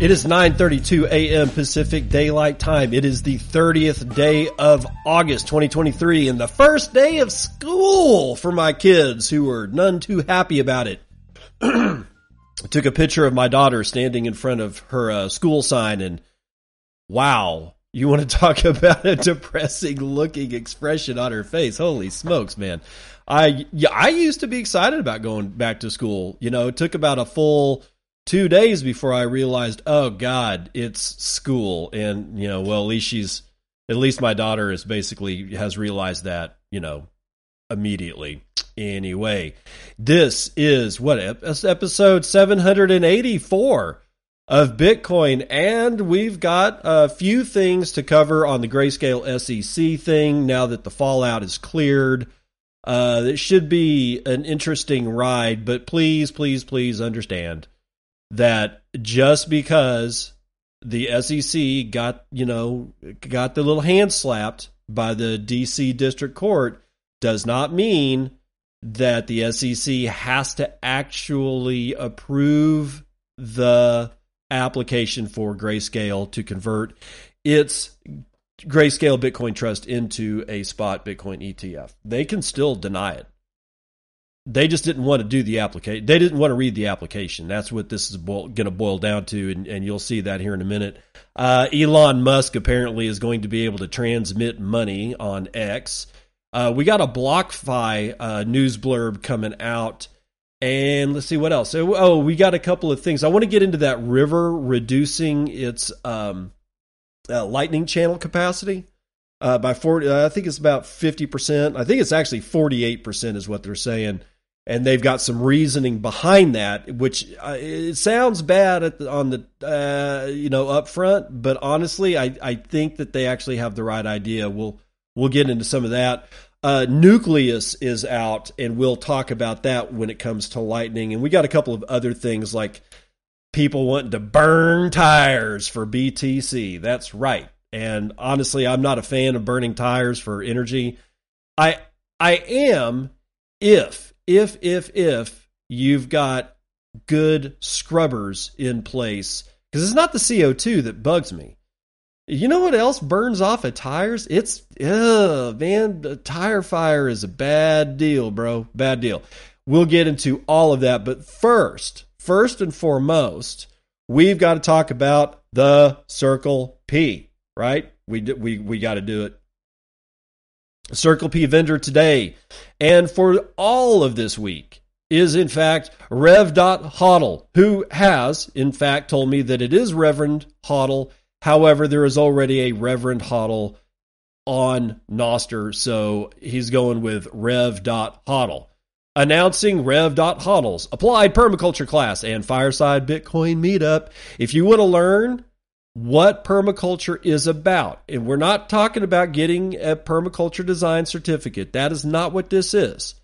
It is 9:32 a.m. Pacific Daylight Time. It is the 30th day of August 2023 and the first day of school for my kids who were none too happy about it. I took a picture of my daughter standing in front of her uh, school sign and wow, you want to talk about a depressing looking expression on her face. Holy smokes, man. I yeah, I used to be excited about going back to school. You know, it took about a full two days before I realized, oh God, it's school. And, you know, well, at least she's, at least my daughter is basically has realized that, you know, immediately. Anyway, this is what episode 784 of Bitcoin, and we've got a few things to cover on the grayscale SEC thing now that the fallout is cleared. Uh, it should be an interesting ride, but please, please, please understand that just because the SEC got, you know, got the little hand slapped by the DC District Court does not mean that the SEC has to actually approve the application for Grayscale to convert its Grayscale Bitcoin Trust into a spot Bitcoin ETF. They can still deny it they just didn't want to do the application. They didn't want to read the application. That's what this is going to boil down to, and, and, you'll see that here in a minute. Uh, Elon Musk apparently is going to be able to transmit money on X. Uh, we got a BlockFi uh, news blurb coming out, and let's see what else. So, oh, we got a couple of things. I want to get into that river reducing its um, uh, Lightning channel capacity. Uh, by 40, uh, I think it's about 50%. I think it's actually 48% is what they're saying and they've got some reasoning behind that, which uh, it sounds bad the, on the uh, you know up front, but honestly, I I think that they actually have the right idea. We'll we'll get into some of that. Uh, Nucleus is out, and we'll talk about that when it comes to Lightning. And we got a couple of other things like people wanting to burn tires for BTC. That's right. And honestly, I'm not a fan of burning tires for energy. I I am if if if if you've got good scrubbers in place because it's not the CO2 that bugs me. You know what else burns off of tires? It's ugh, man, the tire fire is a bad deal, bro. Bad deal. We'll get into all of that, but first, first and foremost, we've got to talk about the Circle P, right? We we we got to do it. Circle P vendor today and for all of this week is in fact Rev. Hodl, who has in fact told me that it is Reverend Hodl. However, there is already a Reverend Hodl on Nostr, so he's going with Rev. Hodl. Announcing Rev. Hodl's applied permaculture class and fireside Bitcoin meetup. If you want to learn what permaculture is about. And we're not talking about getting a permaculture design certificate. That is not what this is.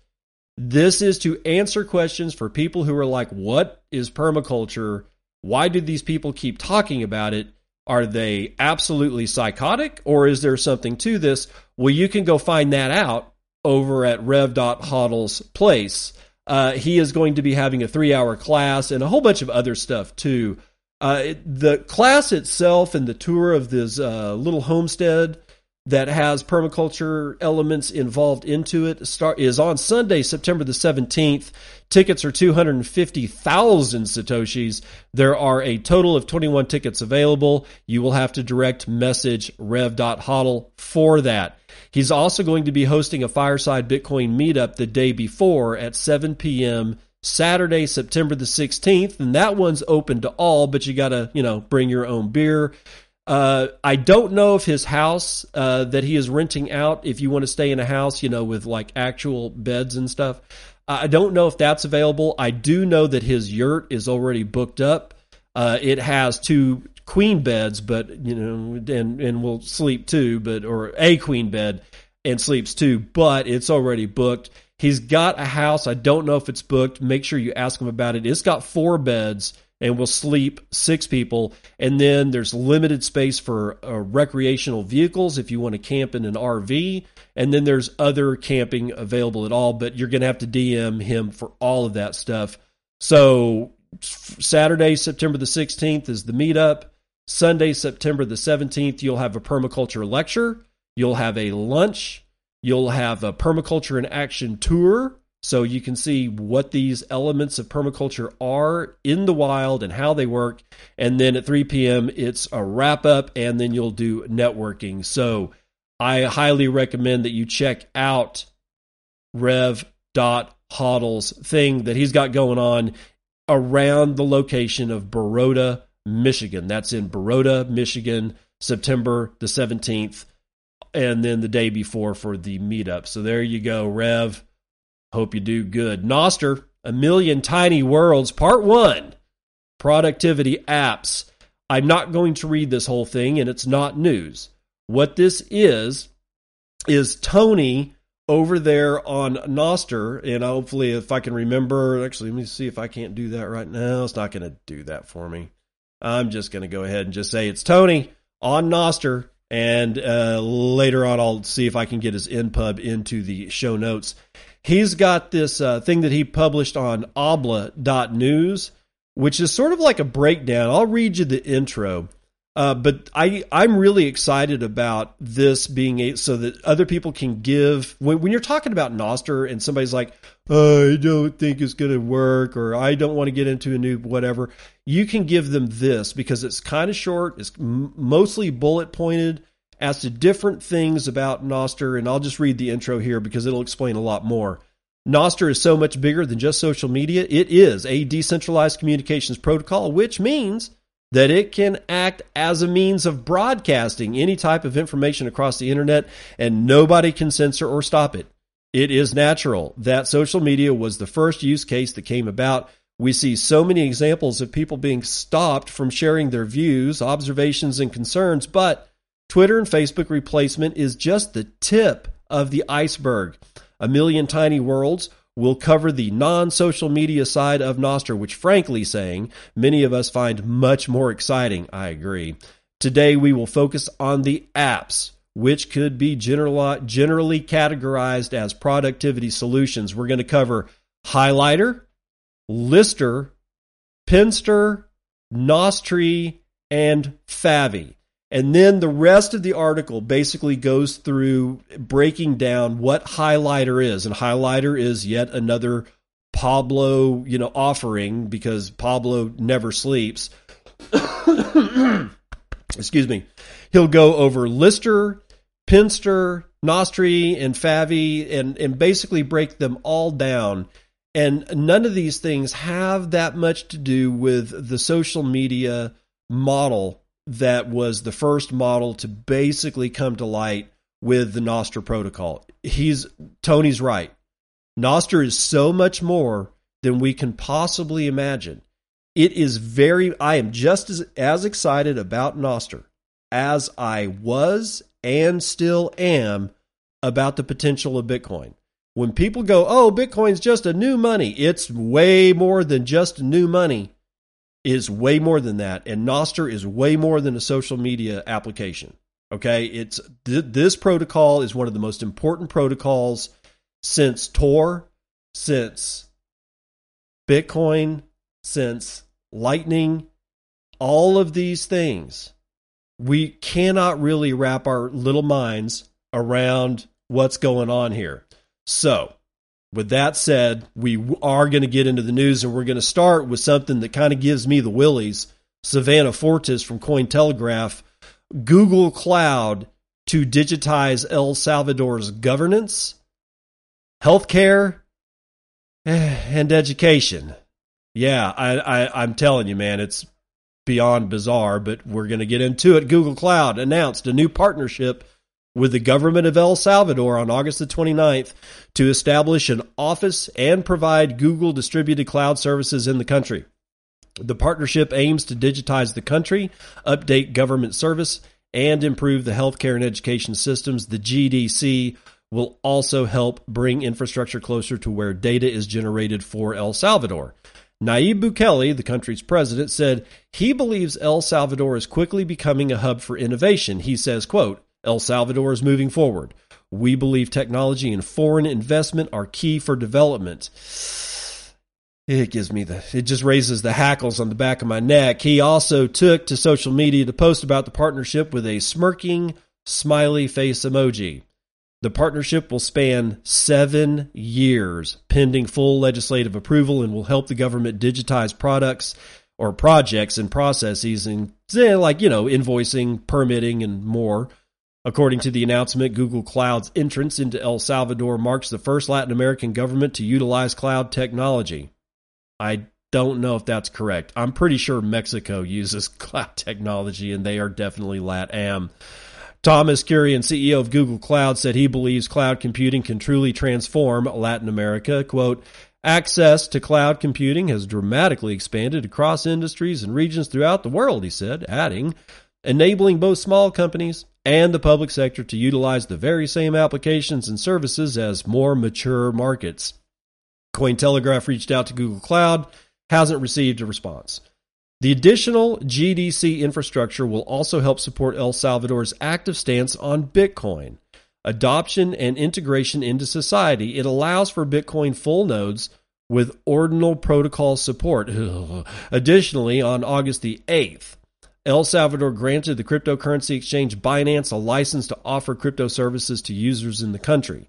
This is to answer questions for people who are like, what is permaculture? Why do these people keep talking about it? Are they absolutely psychotic or is there something to this? Well, you can go find that out over at rev.hodl's place. Uh, he is going to be having a three hour class and a whole bunch of other stuff too uh, it, the class itself and the tour of this uh, little homestead that has permaculture elements involved into it start is on Sunday, September the 17th. Tickets are 250,000 satoshis. There are a total of 21 tickets available. You will have to direct message rev.hodl for that. He's also going to be hosting a fireside Bitcoin meetup the day before at 7 p.m. Saturday, September the 16th, and that one's open to all, but you got to, you know, bring your own beer. Uh, I don't know if his house uh, that he is renting out, if you want to stay in a house, you know, with like actual beds and stuff, I don't know if that's available. I do know that his yurt is already booked up. Uh, it has two queen beds, but you know, and and will sleep two, but or a queen bed and sleeps two, but it's already booked. He's got a house. I don't know if it's booked. Make sure you ask him about it. It's got four beds and will sleep six people. And then there's limited space for uh, recreational vehicles if you want to camp in an RV. And then there's other camping available at all, but you're going to have to DM him for all of that stuff. So Saturday, September the 16th is the meetup. Sunday, September the 17th, you'll have a permaculture lecture. You'll have a lunch. You'll have a permaculture in action tour so you can see what these elements of permaculture are in the wild and how they work. And then at 3 p.m., it's a wrap up, and then you'll do networking. So I highly recommend that you check out Rev. Hodl's thing that he's got going on around the location of Baroda, Michigan. That's in Baroda, Michigan, September the 17th, and then the day before for the meetup. So there you go, Rev Hope you do good. Nostr, A Million Tiny Worlds, Part 1 Productivity Apps. I'm not going to read this whole thing, and it's not news. What this is, is Tony over there on Nostr, and hopefully, if I can remember, actually, let me see if I can't do that right now. It's not going to do that for me. I'm just going to go ahead and just say it's Tony on Nostr, and uh, later on, I'll see if I can get his npub into the show notes he's got this uh, thing that he published on habla.news, which is sort of like a breakdown. I'll read you the intro. Uh, but I, I'm really excited about this being a, so that other people can give when, when you're talking about Nostr and somebody's like, oh, I don't think it's going to work, or I don't want to get into a new whatever. You can give them this because it's kind of short, it's m- mostly bullet pointed as to different things about Nostr, and I'll just read the intro here because it'll explain a lot more. Nostr is so much bigger than just social media. It is a decentralized communications protocol, which means that it can act as a means of broadcasting any type of information across the internet, and nobody can censor or stop it. It is natural that social media was the first use case that came about. We see so many examples of people being stopped from sharing their views, observations, and concerns, but Twitter and Facebook replacement is just the tip of the iceberg. A Million Tiny Worlds will cover the non social media side of Nostr, which, frankly saying, many of us find much more exciting. I agree. Today, we will focus on the apps, which could be general, generally categorized as productivity solutions. We're going to cover Highlighter, Listr, Pinstr, Nostr, and Favvy. And then the rest of the article basically goes through breaking down what highlighter is. And highlighter is yet another Pablo, you know, offering because Pablo never sleeps. Excuse me. He'll go over Listr, Pinstr, Nostr, and Favvy and, and basically break them all down. And none of these things have that much to do with the social media model that was the first model to basically come to light with the Nostr protocol. He's Tony's right. Nostr is so much more than we can possibly imagine. It is very I am just as, as excited about Nostr as I was and still am about the potential of Bitcoin. When people go, "Oh, Bitcoin's just a new money." It's way more than just new money is way more than that, and Nostr is way more than a social media application. Okay, it's th- this protocol is one of the most important protocols since Tor, since Bitcoin, since Lightning, all of these things. We cannot really wrap our little minds around what's going on here. So, with that said, we are going to get into the news and we're going to start with something that kind of gives me the willies. Savannah Fortis from Cointelegraph, Google Cloud to digitize El Salvador's governance, healthcare, And education. Yeah, I, I'm telling you, man, it's beyond bizarre, but we're going to get into it. Google Cloud announced a new partnership with the government of El Salvador on August the 29th to establish an office and provide Google distributed cloud services in the country. The partnership aims to digitize the country, update government service, and improve the healthcare and education systems. The GDC will also help bring infrastructure closer to where data is generated for El Salvador. Nayib Bukele, the country's president, said he believes El Salvador is quickly becoming a hub for innovation. He says, quote, El Salvador is moving forward. We believe technology and foreign investment are key for development. It gives me the, it just raises the hackles on the back of my neck. He also took to social media to post about the partnership with a smirking, smiley face emoji. The partnership will span seven years, pending full legislative approval, and will help the government digitize products or projects and processes, and like you know, invoicing, permitting, and more. According to the announcement, Google Cloud's entrance into El Salvador marks the first Latin American government to utilize cloud technology. I don't know if that's correct. I'm pretty sure Mexico uses cloud technology, and they are definitely LATAM. Thomas Kurian, CEO of Google Cloud, said he believes cloud computing can truly transform Latin America. Quote, Access to cloud computing has dramatically expanded across industries and regions throughout the world, he said, adding, enabling both small companies and the public sector to utilize the very same applications and services as more mature markets. Cointelegraph reached out to Google Cloud, hasn't received a response. The additional GDC infrastructure will also help support El Salvador's active stance on Bitcoin. Adoption and integration into society, it allows for Bitcoin full nodes with ordinal protocol support. Additionally, on August the 8th, El Salvador granted the cryptocurrency exchange Binance a license to offer crypto services to users in the country.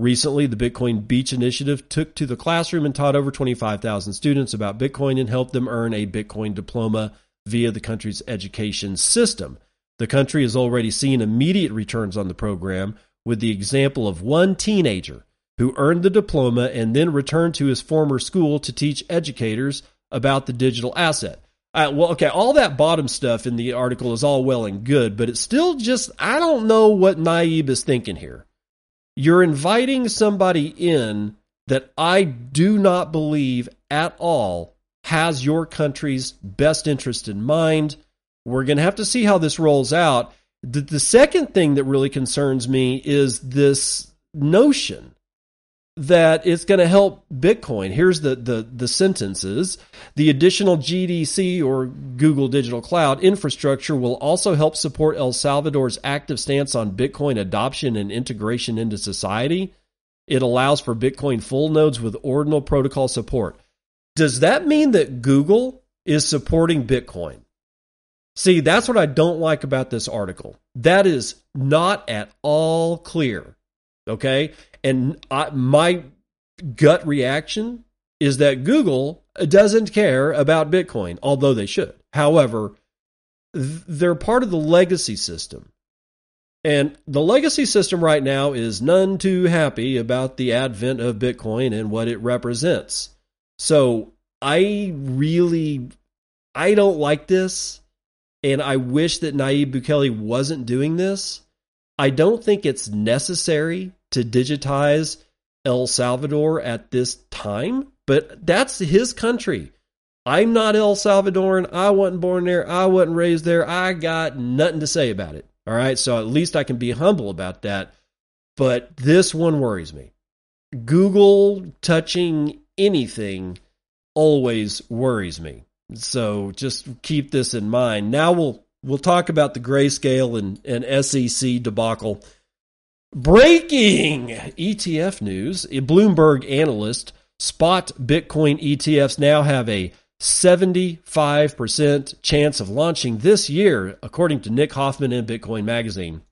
Recently, the Bitcoin Beach Initiative took to the classroom and taught over 25,000 students about Bitcoin and helped them earn a Bitcoin diploma via the country's education system. The country has already seen immediate returns on the program, with the example of one teenager who earned the diploma and then returned to his former school to teach educators about the digital asset. Uh, well, okay, all that bottom stuff in the article is all well and good, but it's still just, I don't know what Nayib is thinking here. You're inviting somebody in that I do not believe at all has your country's best interest in mind. We're going to have to see how this rolls out. The, the second thing that really concerns me is this notion that it's going to help Bitcoin. Here's the, the, the sentences. The additional GDC or Google Digital Cloud infrastructure will also help support El Salvador's active stance on Bitcoin adoption and integration into society. It allows for Bitcoin full nodes with ordinal protocol support. Does that mean that Google is supporting Bitcoin? See, that's what I don't like about this article. That is not at all clear. Okay. And I, my gut reaction is that Google doesn't care about Bitcoin, although they should. However, they're part of the legacy system. And the legacy system right now is none too happy about the advent of Bitcoin and what it represents. So I really, I don't like this. And I wish that Nayib Bukele wasn't doing this. I don't think it's necessary to digitize El Salvador at this time, but that's his country. I'm not El Salvadoran. I wasn't born there. I wasn't raised there. I got nothing to say about it. All right. So at least I can be humble about that. But this one worries me. Google touching anything always worries me. So just keep this in mind. Now we'll we'll talk about the grayscale and, and SEC debacle. Breaking ETF news. A Bloomberg analyst spot Bitcoin ETFs now have a 75% chance of launching this year, according to Nick Hoffman in Bitcoin Magazine.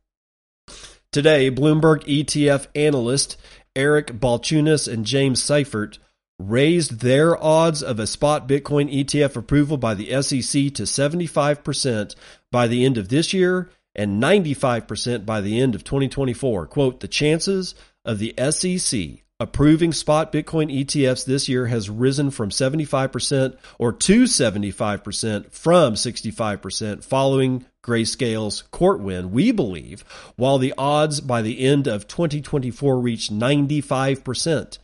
Today, Bloomberg ETF analyst Eric Balchunas and James Seyffart raised their odds of a spot Bitcoin ETF approval by the SEC to 75% by the end of this year and 95% by the end of 2024. Quote, the chances of the SEC approving spot Bitcoin ETFs this year has risen from 75% or to 75% from 65% following Grayscale's court win, we believe, while the odds by the end of 2024 reach 95%.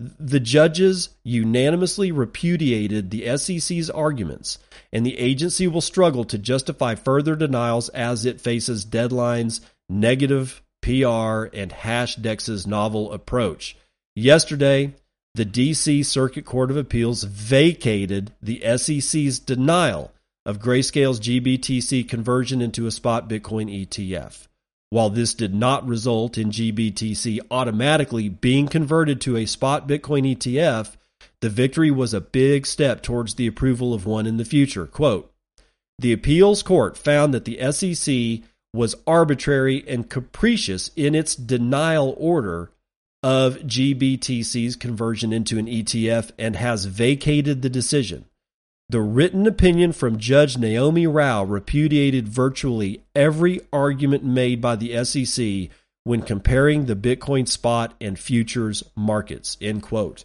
The judges unanimously repudiated the SEC's arguments, and the agency will struggle to justify further denials as it faces deadlines, negative PR, and Hashdex's novel approach. Yesterday, the D.C. Circuit Court of Appeals vacated the SEC's denial of Grayscale's GBTC conversion into a spot Bitcoin ETF. While this did not result in GBTC automatically being converted to a spot Bitcoin ETF, the victory was a big step towards the approval of one in the future. Quote The appeals court found that the SEC was arbitrary and capricious in its denial order of GBTC's conversion into an ETF and has vacated the decision. The written opinion from Judge Naomi Rao repudiated virtually every argument made by the SEC when comparing the Bitcoin spot and futures markets. End quote.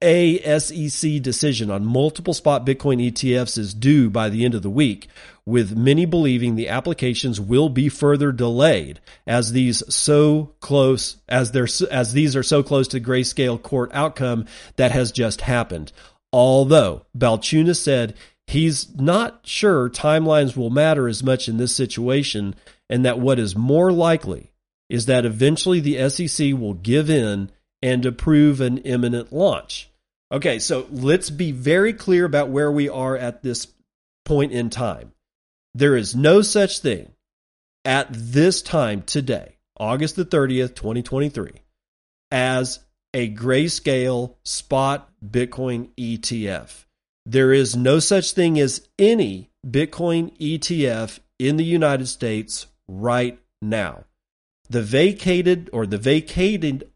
A SEC decision on multiple spot Bitcoin ETFs is due by the end of the week, with many believing the applications will be further delayed as these so close as they're as these are so close to the grayscale court outcome that has just happened. Although Balchunas said he's not sure timelines will matter as much in this situation, and that what is more likely is that eventually the SEC will give in and approve an imminent launch. Okay, so let's be very clear about where we are at this point in time. There is no such thing at this time today, August the 30th, 2023, as a grayscale spot Bitcoin ETF. There is no such thing as any Bitcoin ETF in the United States right now. The vacated or the vacated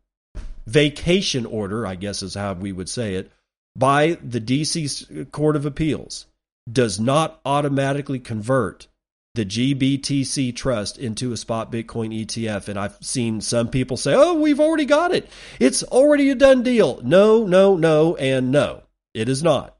vacation order, I guess is how we would say it, by the DC Court of Appeals does not automatically convert the GBTC trust into a spot Bitcoin ETF. And I've seen some people say, oh, we've already got it. It's already a done deal. No, no, no, and no, it is not.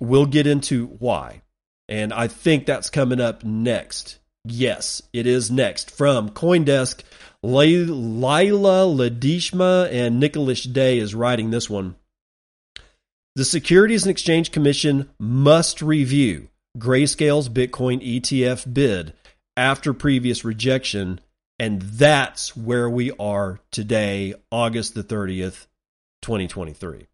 We'll get into why. And I think that's coming up next. Yes, it is next from Coindesk. Lila Ladishma and Nikhilesh De is writing this one. The Securities and Exchange Commission must review Grayscale's Bitcoin ETF bid after previous rejection, and that's where we are today, August the 30th, 2023.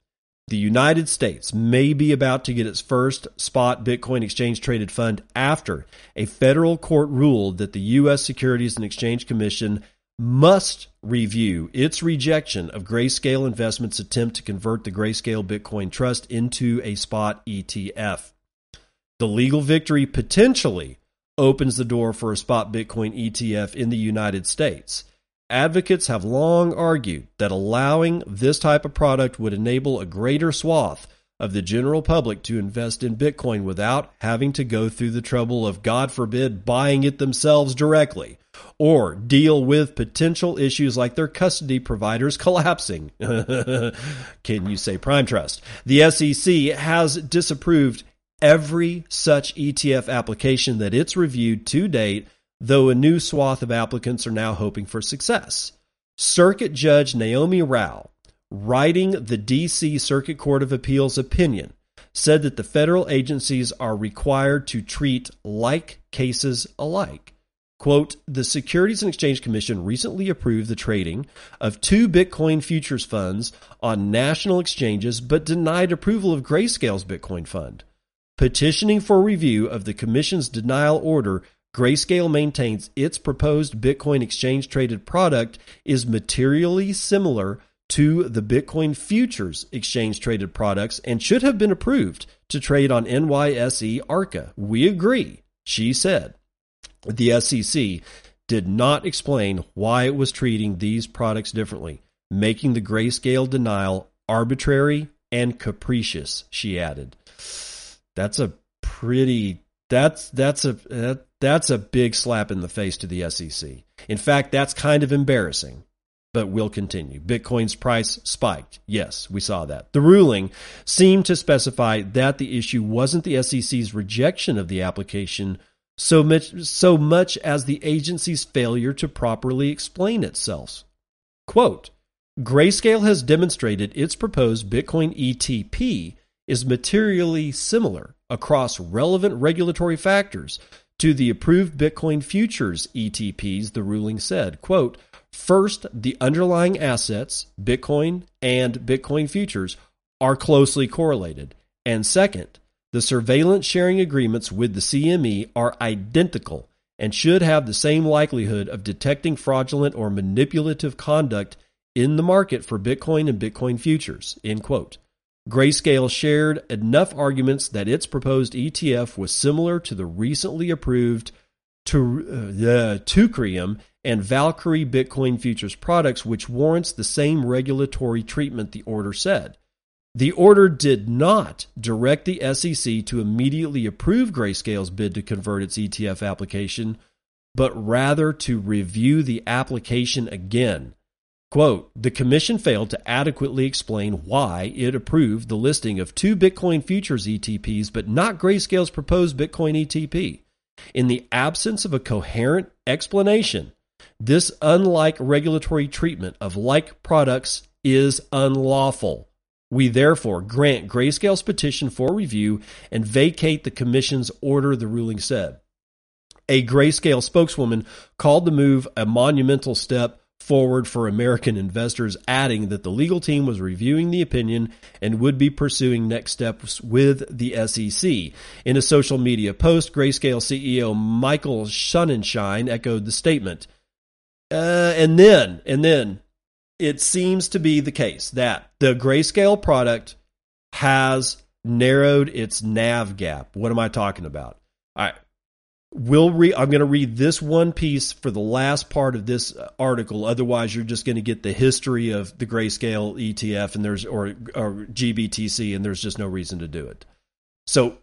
The United States may be about to get its first spot Bitcoin exchange traded fund after a federal court ruled that the U.S. Securities and Exchange Commission must review its rejection of Grayscale Investments' attempt to convert the Grayscale Bitcoin Trust into a spot ETF. The legal victory potentially opens the door for a spot Bitcoin ETF in the United States. Advocates have long argued that allowing this type of product would enable a greater swath of the general public to invest in Bitcoin without having to go through the trouble of, God forbid, buying it themselves directly or deal with potential issues like their custody providers collapsing. Can you say Prime Trust? The SEC has disapproved every such ETF application that it's reviewed to date, though a new swath of applicants are now hoping for success. Circuit Judge Naomi Rao, writing the D.C. Circuit Court of Appeals opinion, said that the federal agencies are required to treat like cases alike. Quote, the Securities and Exchange Commission recently approved the trading of two Bitcoin futures funds on national exchanges, but denied approval of Grayscale's Bitcoin fund. Petitioning for review of the Commission's denial order, Grayscale maintains its proposed Bitcoin exchange traded product is materially similar to the Bitcoin futures exchange traded products and should have been approved to trade on NYSE ARCA. We agree, she said the SEC did not explain why it was treating these products differently, making the grayscale denial arbitrary and capricious, she added. That's a pretty that's that's a that, that's a big slap in the face to the SEC. In fact, that's kind of embarrassing. but we'll continue. Bitcoin's price spiked. Yes, we saw that. The ruling seemed to specify that the issue wasn't the SEC's rejection of the application so much, so much as the agency's failure to properly explain itself. Quote, Grayscale has demonstrated its proposed Bitcoin ETP is materially similar across relevant regulatory factors to the approved Bitcoin futures ETPs, the ruling said. Quote, First, the underlying assets, Bitcoin and Bitcoin futures, are closely correlated. And second, the surveillance sharing agreements with the CME are identical and should have the same likelihood of detecting fraudulent or manipulative conduct in the market for Bitcoin and Bitcoin futures. End quote. Grayscale shared enough arguments that its proposed ETF was similar to the recently approved uh, Teucrium and Valkyrie Bitcoin futures products, which warrants the same regulatory treatment, the order said. The order did not direct the SEC to immediately approve Grayscale's bid to convert its ETF application, but rather to review the application again. Quote, the commission failed to adequately explain why it approved the listing of two Bitcoin futures ETPs, but not Grayscale's proposed Bitcoin ETP. In the absence of a coherent explanation, this unlike regulatory treatment of like products is unlawful. We therefore grant Grayscale's petition for review and vacate the Commission's order, the ruling said. A Grayscale spokeswoman called the move a monumental step forward for American investors, adding that the legal team was reviewing the opinion and would be pursuing next steps with the SEC. In a social media post, Grayscale CEO Michael Sonnenshein echoed the statement. Uh, and then, and then, it seems to be the case that the grayscale product has narrowed its nav gap. What am I talking about? All right. We'll read I'm going to read this one piece for the last part of this article. Otherwise, you're just going to get the history of the grayscale ETF and there's or, or GBTC, and there's just no reason to do it. So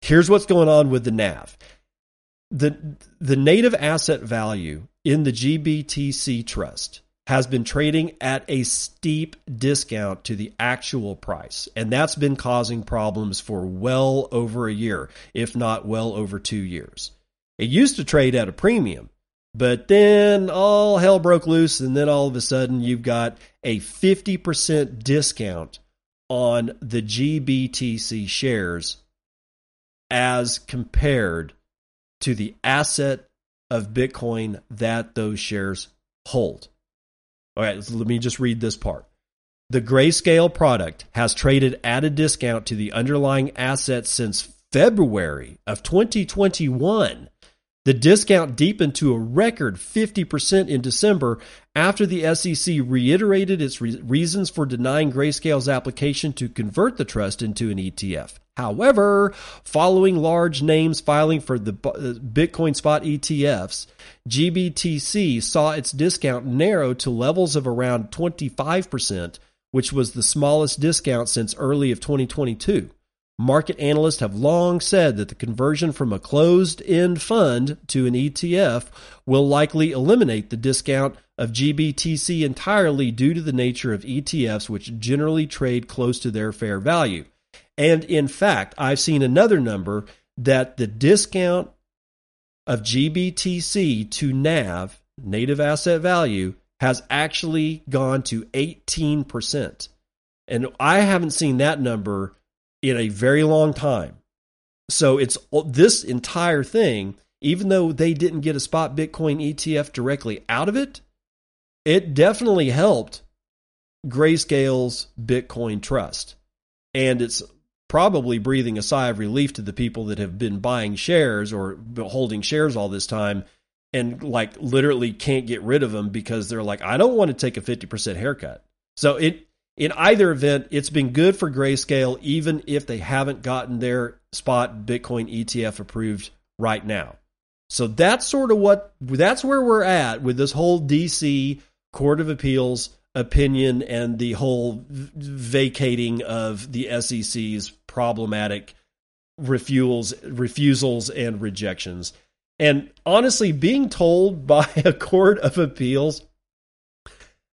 here's what's going on with the NAV. The the native asset value in the GBTC trust has been trading at a steep discount to the actual price. And that's been causing problems for well over a year, if not well over two years. It used to trade at a premium, but then all hell broke loose. And then all of a sudden, you've got a 50% discount on the GBTC shares as compared to the asset of Bitcoin that those shares hold. All right, let me just read this part. The grayscale product has traded at a discount to the underlying asset since February of 2021. The discount deepened to a record 50% in December after the SEC reiterated its re- reasons for denying Grayscale's application to convert the trust into an ETF. However, following large names filing for the uh, Bitcoin spot ETFs, GBTC saw its discount narrow to levels of around 25%, which was the smallest discount since early of 2022. Market analysts have long said that the conversion from a closed end fund to an ETF will likely eliminate the discount of GBTC entirely due to the nature of ETFs, which generally trade close to their fair value. And in fact, I've seen another number that the discount of GBTC to NAV, native asset value, has actually gone to 18%. And I haven't seen that number in a very long time. So it's this entire thing, even though they didn't get a spot Bitcoin ETF directly out of it, it definitely helped Grayscale's Bitcoin trust. And it's probably breathing a sigh of relief to the people that have been buying shares or holding shares all this time and like literally can't get rid of them because they're like, I don't want to take a 50% haircut. So it, in either event, it's been good for Grayscale, even if they haven't gotten their spot Bitcoin ETF approved right now. So that's sort of what, that's where we're at with this whole DC Court of Appeals opinion and the whole vacating of the SEC's problematic refusals, refusals and rejections. And honestly, being told by a court of appeals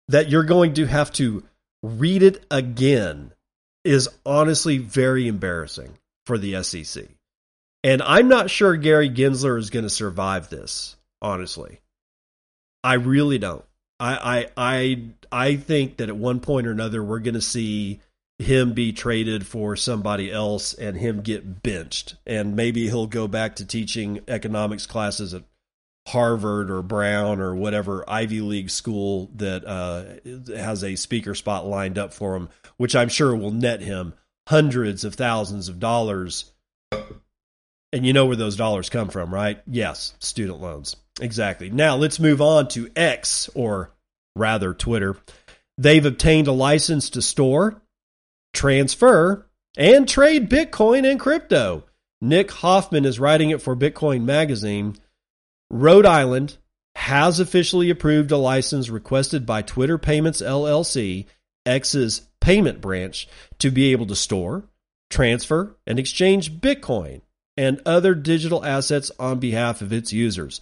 that you're going to have to read it again is honestly very embarrassing for the SEC. And I'm not sure Gary Gensler is going to survive this, honestly. I really don't. I I I I think that at one point or another we're going to see him be traded for somebody else and him get benched and maybe he'll go back to teaching economics classes at Harvard or Brown or whatever Ivy League school that uh, has a speaker spot lined up for him, which I'm sure will net him hundreds of thousands of dollars. And you know where those dollars come from, right? Yes, student loans. Exactly. Now let's move on to X, or rather Twitter. They've obtained a license to store, transfer, and trade Bitcoin and crypto. Nick Hoffman is writing it for Bitcoin Magazine. Rhode Island has officially approved a license requested by Twitter Payments LLC, X's payment branch, to be able to store, transfer, and exchange Bitcoin and other digital assets on behalf of its users.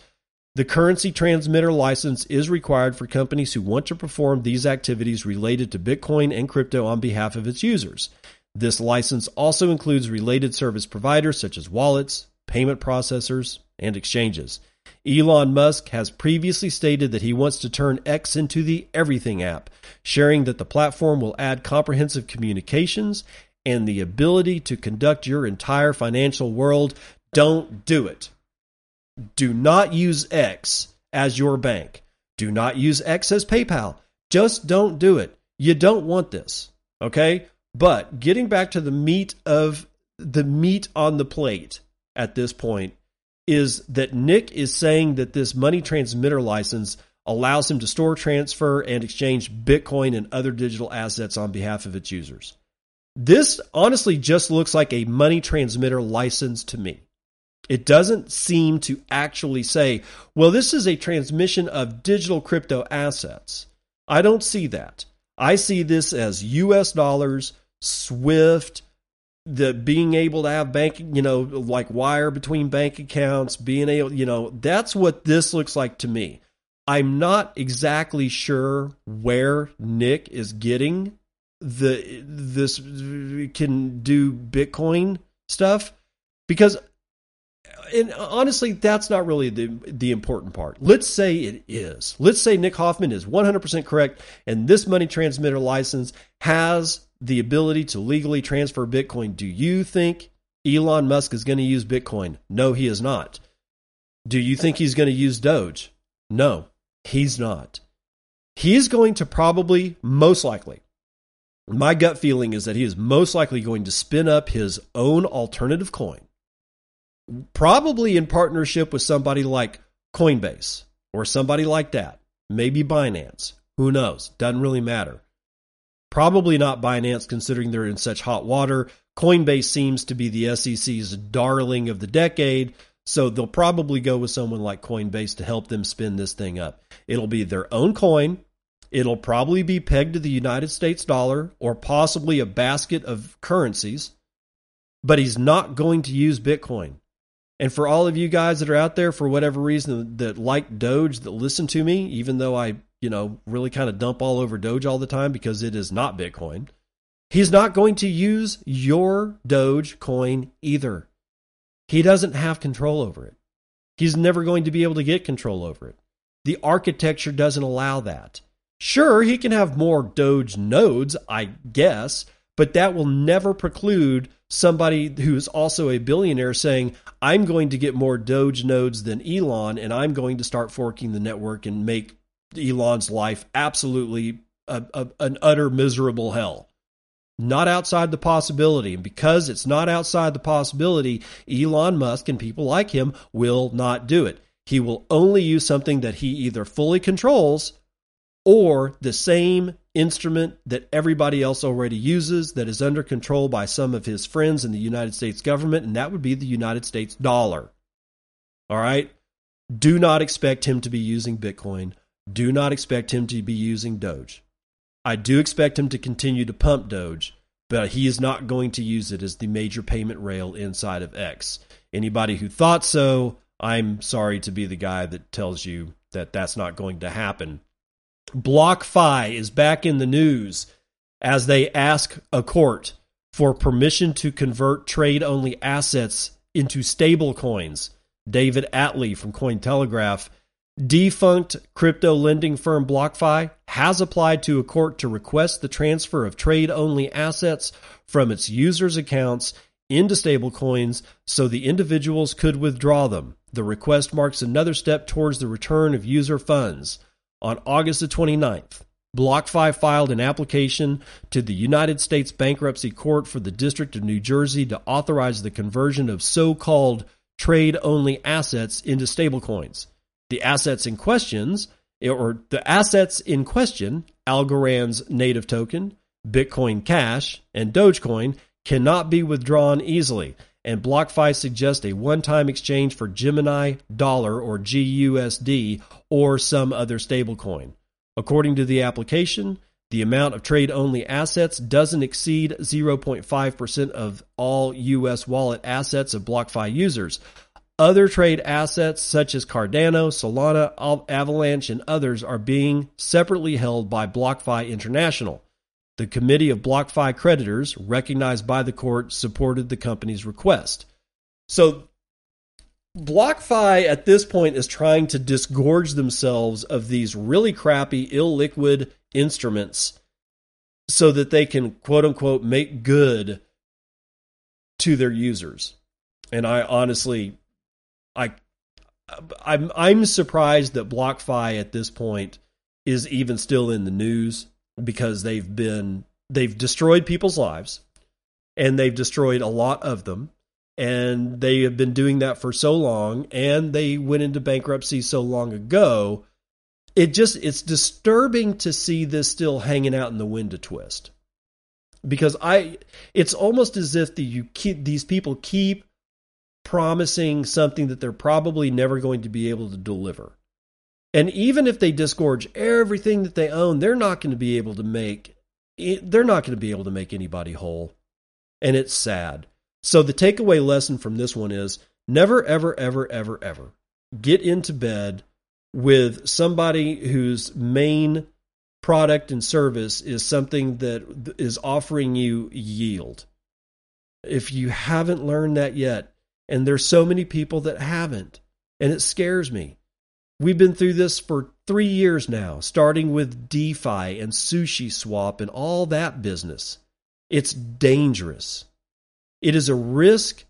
The currency transmitter license is required for companies who want to perform these activities related to Bitcoin and crypto on behalf of its users. This license also includes related service providers such as wallets, payment processors, and exchanges. Elon Musk has previously stated that he wants to turn X into the Everything app, sharing that the platform will add comprehensive communications and the ability to conduct your entire financial world. Don't do it. Do not use X as your bank. Do not use X as PayPal. Just don't do it. You don't want this. Okay? But getting back to the meat of the meat on the plate at this point is that Nick is saying that this money transmitter license allows him to store, transfer, and exchange Bitcoin and other digital assets on behalf of its users. This honestly just looks like a money transmitter license to me. It doesn't seem to actually say, well, this is a transmission of digital crypto assets. I don't see that. I see this as US dollars, SWIFT, the being able to have bank, you know, like wire between bank accounts, being able, you know, that's what this looks like to me. I'm not exactly sure where Nick is getting the this can do Bitcoin stuff because and honestly, that's not really the the important part. Let's say it is. Let's say Nick Hoffman is 100% correct, and this money transmitter license has the ability to legally transfer Bitcoin. Do you think Elon Musk is going to use Bitcoin? No, he is not. Do you think he's going to use Doge? No, he's not. He's going to probably, most likely, my gut feeling is that he is most likely going to spin up his own alternative coin probably in partnership with somebody like Coinbase or somebody like that. Maybe Binance. Who knows? Doesn't really matter. Probably not Binance considering they're in such hot water. Coinbase seems to be the SEC's darling of the decade, so they'll probably go with someone like Coinbase to help them spin this thing up. It'll be their own coin. It'll probably be pegged to the United States dollar or possibly a basket of currencies, but he's not going to use Bitcoin. And for all of you guys that are out there, for whatever reason, that like Doge, that listen to me, even though I, you know, really kind of dump all over Doge all the time because it is not Bitcoin, he's not going to use your Doge coin either. He doesn't have control over it. He's never going to be able to get control over it. The architecture doesn't allow that. Sure, he can have more Doge nodes, I guess, but that will never preclude somebody who's also a billionaire saying, I'm going to get more Doge nodes than Elon, and I'm going to start forking the network and make Elon's life absolutely a, a, an utter miserable hell. Not outside the possibility. And because it's not outside the possibility, Elon Musk and people like him will not do it. He will only use something that he either fully controls or the same instrument that everybody else already uses that is under control by some of his friends in the United States government, and that would be the United States dollar. All right? Do not expect him to be using Bitcoin. Do not expect him to be using Doge. I do expect him to continue to pump Doge, but he is not going to use it as the major payment rail inside of X. Anybody who thought so, I'm sorry to be the guy that tells you that that's not going to happen BlockFi is back in the news as they ask a court for permission to convert trade only assets into stable coins. David Atley from Cointelegraph. Defunct crypto lending firm BlockFi has applied to a court to request the transfer of trade only assets from its users' accounts into stablecoins so the individuals could withdraw them. The request marks another step towards the return of user funds. On August the 29th, BlockFi filed an application to the United States Bankruptcy Court for the District of New Jersey to authorize the conversion of so called trade only assets into stablecoins. The assets in questions, or the assets in question, Algorand's native token, Bitcoin Cash, and Dogecoin, cannot be withdrawn easily and BlockFi suggests a one-time exchange for Gemini dollar or GUSD or some other stablecoin. According to the application, the amount of trade-only assets doesn't exceed 0.5% of all US wallet assets of BlockFi users. Other trade assets such as Cardano, Solana, Avalanche, and others are being separately held by BlockFi International. The committee of BlockFi creditors, recognized by the court, supported the company's request. So, BlockFi at this point is trying to disgorge themselves of these really crappy, illiquid instruments so that they can, quote unquote, make good to their users. And I honestly, I, I'm I'm surprised that BlockFi at this point is even still in the news because they've been they've destroyed people's lives and they've destroyed a lot of them. And they have been doing that for so long and they went into bankruptcy so long ago. It just it's disturbing to see this still hanging out in the wind to twist. Because i it's almost as if the you keep these people keep promising something that they're probably never going to be able to deliver and even if they disgorge everything that they own, they're not going to be able to make eh, they're not going to be able to make anybody whole. And it's sad. So the takeaway lesson from this one is never ever ever ever ever get into bed with somebody whose main product and service is something that is offering you yield. If you haven't learned that yet, and there's so many people that haven't, and it scares me. We've been through this for three years now, starting with DeFi and Sushi Swap and all that business. It's dangerous. It is a risk.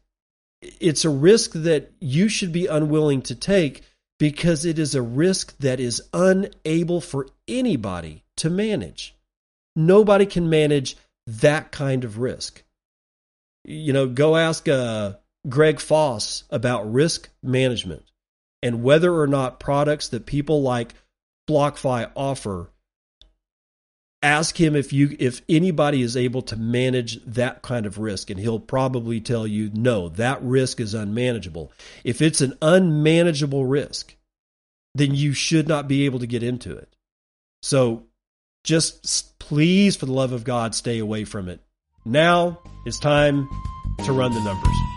It's a risk that you should be unwilling to take because it is a risk that is unable for anybody to manage. Nobody can manage that kind of risk. You know, go ask uh, Greg Foss about risk management and whether or not products that people like BlockFi offer ask him if you if anybody is able to manage that kind of risk and he'll probably tell you no that risk is unmanageable. If it's an unmanageable risk then you should not be able to get into it. So just please for the love of god stay away from it. Now it's time to run the numbers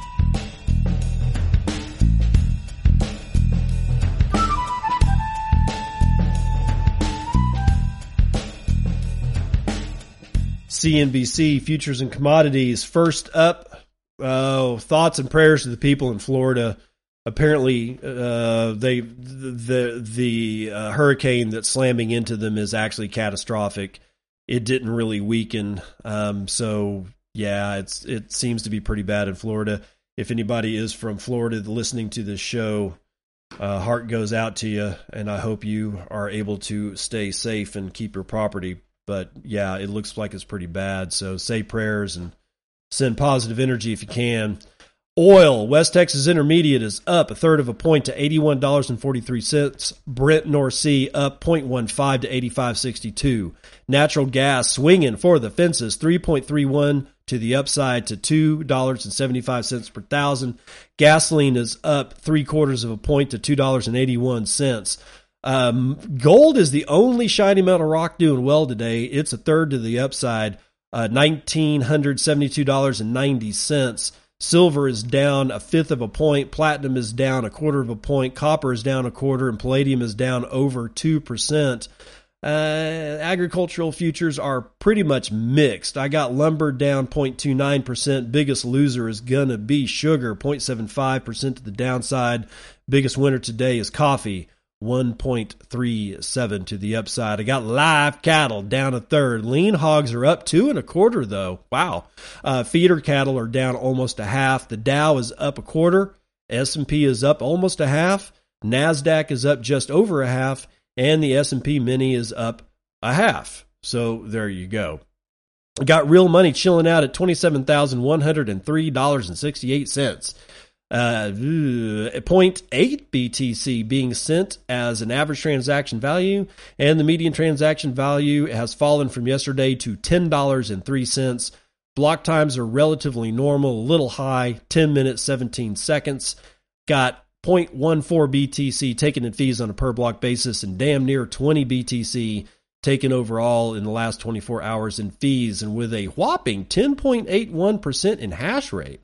CNBC Futures and Commodities. First up, uh, thoughts and prayers to the people in Florida. Apparently, uh, they the the uh, hurricane that's slamming into them is actually catastrophic. It didn't really weaken, um, so yeah, it's it seems to be pretty bad in Florida. If anybody is from Florida listening to this show, uh, heart goes out to you, and I hope you are able to stay safe and keep your property but yeah, it looks like it's pretty bad. So say prayers and send positive energy if you can. Oil, West Texas Intermediate is up a third of a point to $81.43. Brent North Sea up 0.15 to 85.62. Natural gas swinging for the fences 3.31 to the upside to $2.75 per thousand. Gasoline is up three quarters of a point to $2.81. Um, gold is the only shiny metal rock doing well today. It's a third to the upside, uh, $1,972.90. Silver is down a fifth of a point. Platinum is down a quarter of a point. Copper is down a quarter, and palladium is down over 2%. Uh, agricultural futures are pretty much mixed. I got lumber down 0.29%. Biggest loser is going to be sugar, 0.75% to the downside. Biggest winner today is coffee, 1.37 to the upside. I got live cattle down a third. Lean hogs are up two and a quarter though. Wow. Uh, feeder cattle are down almost a half. The Dow is up a quarter. S&P is up almost a half. Nasdaq is up just over a half and the S&P mini is up a half. So there you go. Got real money chilling out at $27,103.68. Uh, 0.8 BTC being sent as an average transaction value, and the median transaction value has fallen from yesterday to $10.03. Block times are relatively normal, a little high, 10 minutes, 17 seconds. Got 0.14 BTC taken in fees on a per block basis and damn near 20 BTC taken overall in the last 24 hours in fees and with a whopping 10.81% in hash rate.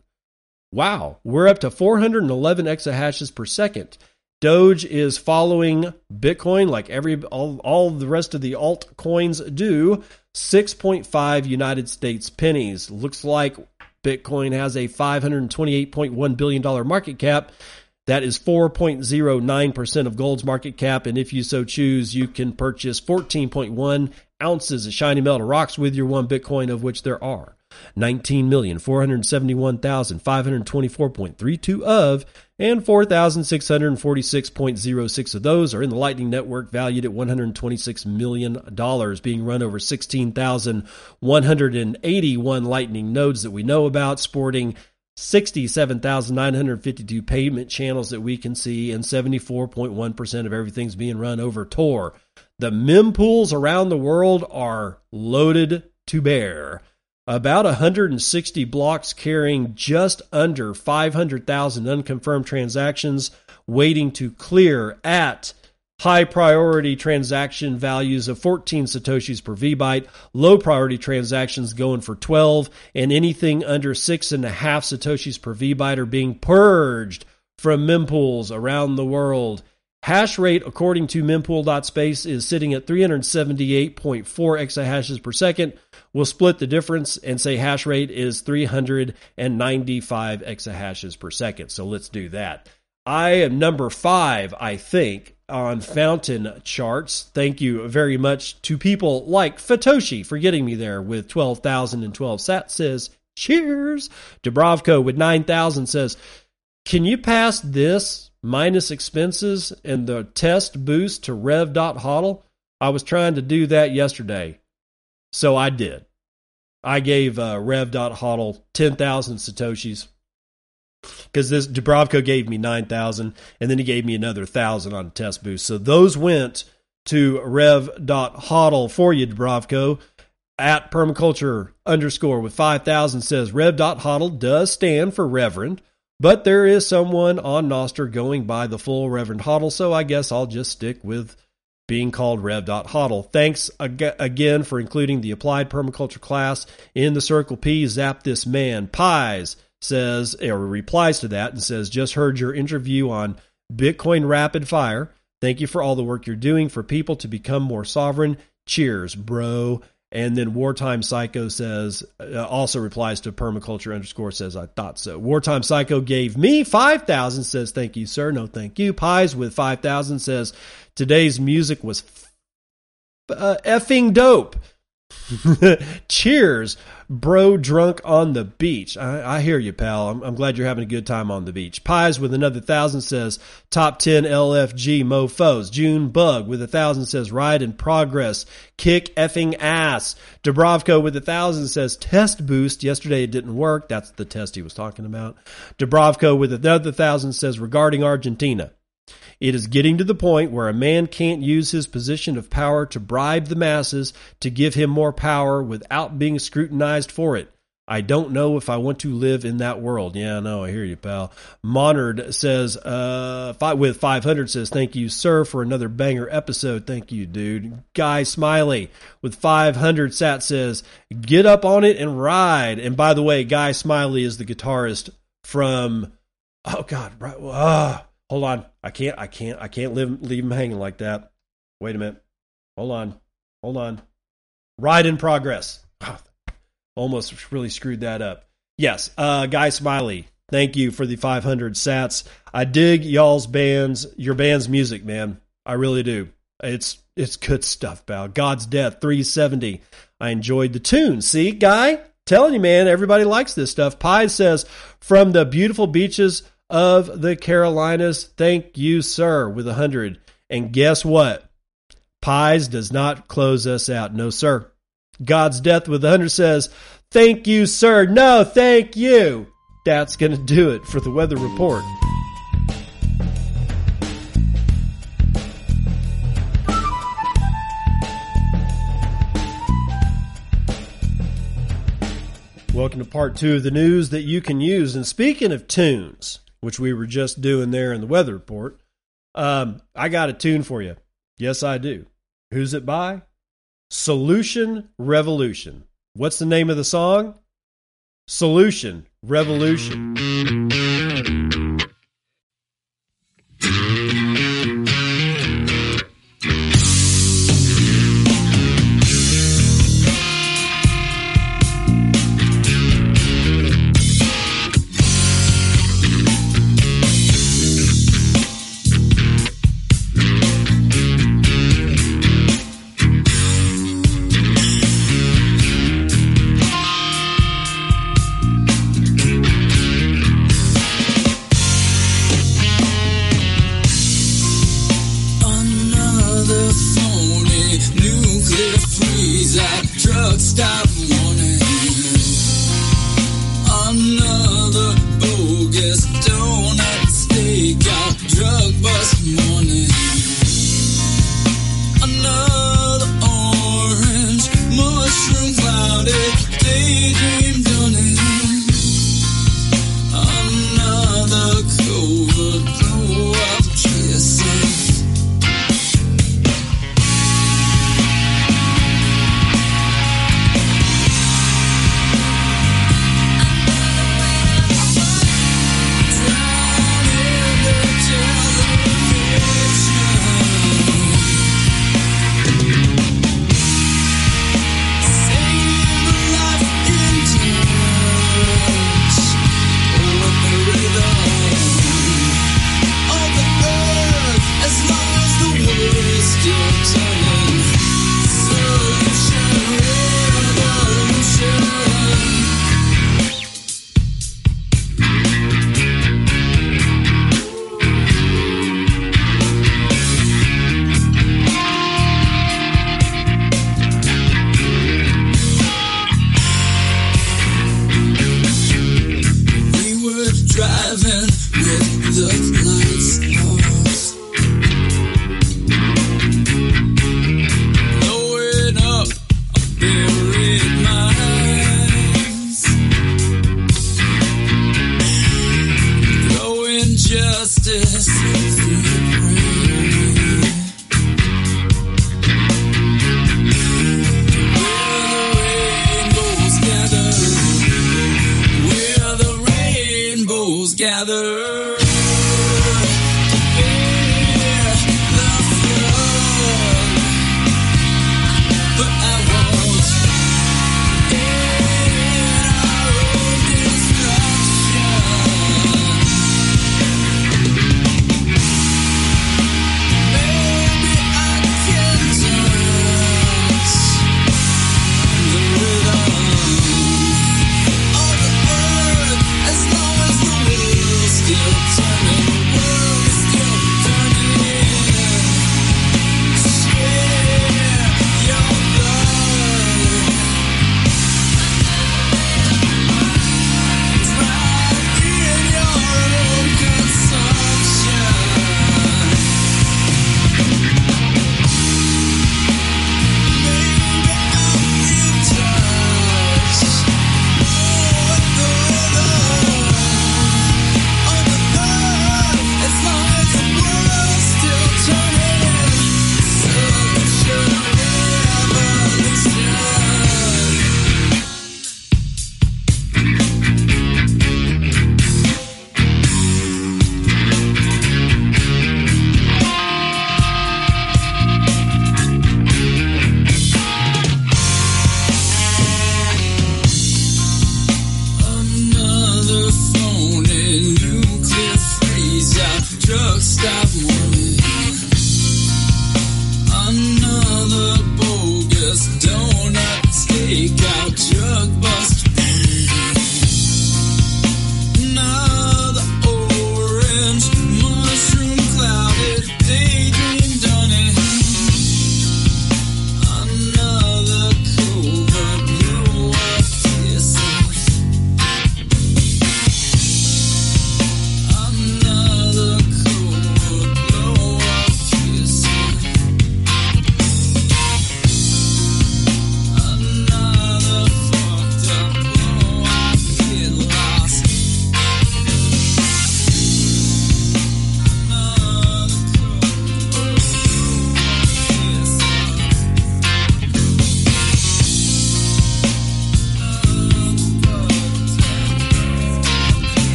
Wow, we're up to 411 exahashes per second. Doge is following Bitcoin like every all, all the rest of the altcoins do. 6.5 United States pennies. Looks like Bitcoin has a $528.1 billion market cap that is 4.09% of gold's market cap. And if you so choose, you can purchase 14.1 ounces of shiny metal rocks with your one Bitcoin, of which there are 19,471,524.32 of, and 4,646.06 of those are in the Lightning Network, valued at $126 million, being run over 16,181 Lightning nodes that we know about, sporting 67,952 payment channels that we can see, and 74.1% of everything's being run over Tor. The mempools around the world are loaded to bear. About 160 blocks carrying just under 500,000 unconfirmed transactions waiting to clear at high priority transaction values of 14 satoshis per vbyte low priority transactions going for 12 and anything under six and a half satoshis per vbyte are being purged from mempools around the world hash rate according to mempool.space is sitting at 378.4 exahashes per second we'll split the difference and say hash rate is 395 exahashes per second so let's do that I am number five, I think, on fountain charts. Thank you very much to people like Fatoshi for getting me there with 12,012 sats says, cheers. Dubrovko with 9,000 says, can you pass this minus expenses and the test boost to rev.hodl? I was trying to do that yesterday. So I did. I gave uh, rev.hodl 10,000 Satoshis because this Dubrovko gave me 9,000 and then he gave me another 1,000 on test boost. So those went to rev.hodl for you, Dubrovko. At permaculture underscore with 5,000 says rev.hodl does stand for Reverend, but there is someone on Nostr going by the full Reverend Hodl, so I guess I'll just stick with being called rev.hodl. Thanks ag- again for including the applied permaculture class in the Circle P. Zap this man. Pies says or replies to that and says, "Just heard your interview on Bitcoin Rapid Fire. Thank you for all the work you're doing for people to become more sovereign. Cheers, bro." And then Wartime Psycho says, uh, also replies to permaculture underscore says, I thought so. Wartime Psycho gave me 5,000, says, thank you, sir. No, thank you. Pies with 5,000 says, today's music was f- uh, effing dope. Cheers, bro, drunk on the beach. I, I hear you, pal. I'm, I'm, glad you're having a good time on the beach. Pies with another thousand says top 10 LFG mofos. June Bug with a thousand says ride in progress. Kick effing ass. Dubrovko with a thousand says test boost. Yesterday it didn't work. That's the test he was talking about. Dubrovko with another thousand says regarding Argentina. It is getting to the point where a man can't use his position of power to bribe the masses to give him more power without being scrutinized for it. I don't know if I want to live in that world. Yeah, no, I hear you, pal. Monard says, uh, with 500 says, thank you, sir, for another banger episode. Thank you, dude. Guy Smiley with 500 sat says, get up on it and ride. And by the way, Guy Smiley is the guitarist from, oh God, right, uh, Hold on. I can't I can't I can't live, leave him hanging like that. Wait a minute. Hold on. Hold on. Ride in progress. Almost really screwed that up. Yes, uh, Guy Smiley. Thank you for the 500 sats. I dig y'all's bands, your band's music, man. I really do. It's it's good stuff, pal. God's Death 370. I enjoyed the tune. See, Guy? Telling you, man, everybody likes this stuff. Pie says, from the beautiful beaches of the Carolinas, thank you, sir, with a 100. And guess what? Pies does not close us out. No, sir. God's Death with a 100 says, thank you, sir. No, thank you. That's going to do it for the weather report. Welcome to part two of the news that you can use. And speaking of tunes, which we were just doing there in the weather report, um, I got a tune for you. Yes, I do. Who's it by? Solution Revolution. What's the name of the song? Solution Revolution.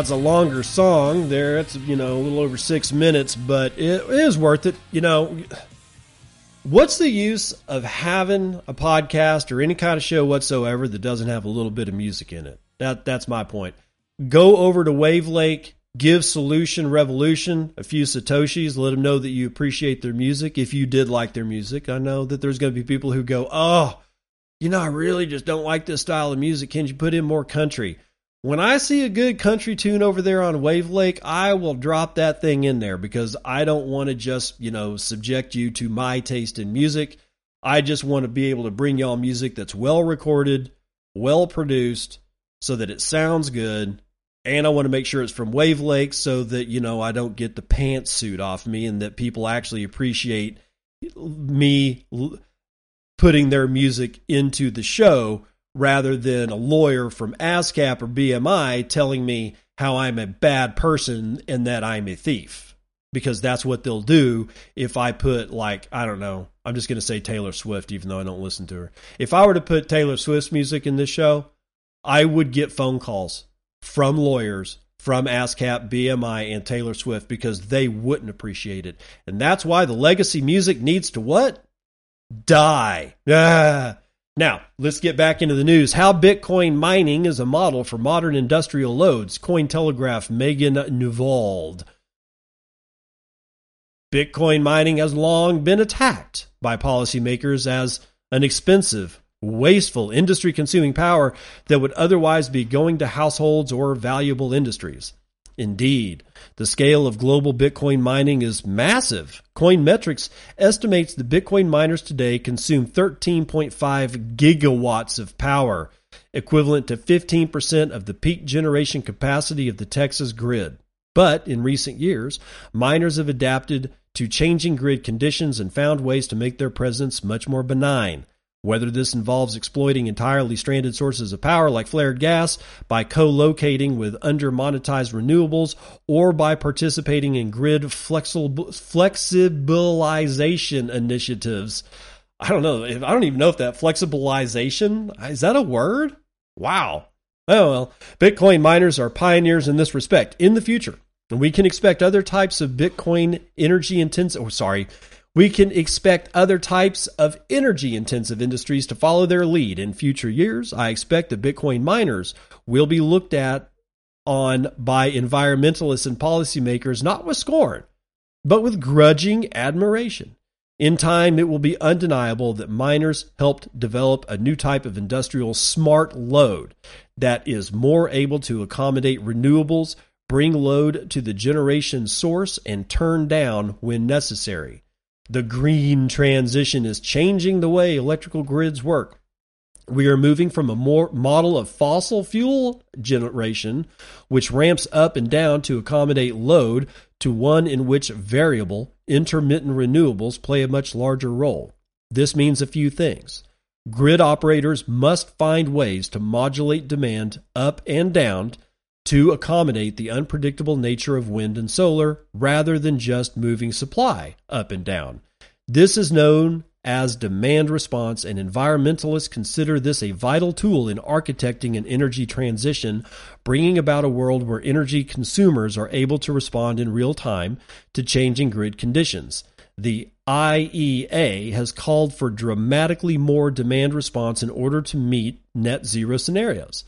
It's a longer song there. It's, you know, a little over six minutes, but it is worth it. You know, what's the use of having a podcast or any kind of show whatsoever that doesn't have a little bit of music in it? That That's my point. Go over to Wavlake, give Solution Revolution a few Satoshis, let them know that you appreciate their music. If you did like their music, I know that there's going to be people who go, oh, you know, I really just don't like this style of music. Can you put in more country? When I see a good country tune over there on Wavlake, I will drop that thing in there because I don't want to just, you know, subject you to my taste in music. I just want to be able to bring y'all music that's well recorded, well produced, so that it sounds good. And I want to make sure it's from Wavlake so that, you know, I don't get the pantsuit off me and that people actually appreciate me putting their music into the show rather than a lawyer from ASCAP or BMI telling me how I'm a bad person and that I'm a thief. Because that's what they'll do if I put, like, I don't know, I'm just going to say Taylor Swift, even though I don't listen to her. If I were to put Taylor Swift's music in this show, I would get phone calls from lawyers from ASCAP, BMI, and Taylor Swift because they wouldn't appreciate it. And that's why the legacy music needs to what? Die. Ah. Now, let's get back into the news. How Bitcoin mining is a model for modern industrial loads. Cointelegraph Megan Neuvold. Bitcoin mining has long been attacked by policymakers as an expensive, wasteful, industry consuming power that would otherwise be going to households or valuable industries. Indeed, the scale of global Bitcoin mining is massive. Coinmetrics estimates the Bitcoin miners today consume 13.5 gigawatts of power, equivalent to 15% of the peak generation capacity of the Texas grid. But in recent years, miners have adapted to changing grid conditions and found ways to make their presence much more benign. Whether this involves exploiting entirely stranded sources of power like flared gas by co locating with under monetized renewables or by participating in grid flexibilization initiatives. I don't know. I don't even know if that flexibilization is that a word? Wow. Oh well, Bitcoin miners are pioneers in this respect. In the future, we can expect other types of Bitcoin energy intensive. Oh, sorry, we can expect other types of energy intensive industries to follow their lead in future years. I expect that Bitcoin miners will be looked at on by environmentalists and policymakers not with scorn, but with grudging admiration. In time, it will be undeniable that miners helped develop a new type of industrial smart load that is more able to accommodate renewables, bring load to the generation source, and turn down when necessary. The green transition is changing the way electrical grids work. We are moving from a more model of fossil fuel generation, which ramps up and down to accommodate load, to one in which variable, intermittent renewables play a much larger role. This means a few things. Grid operators must find ways to modulate demand up and down to accommodate the unpredictable nature of wind and solar rather than just moving supply up and down. This is known as demand response, and environmentalists consider this a vital tool in architecting an energy transition, bringing about a world where energy consumers are able to respond in real time to changing grid conditions. The IEA has called for dramatically more demand response in order to meet net zero scenarios.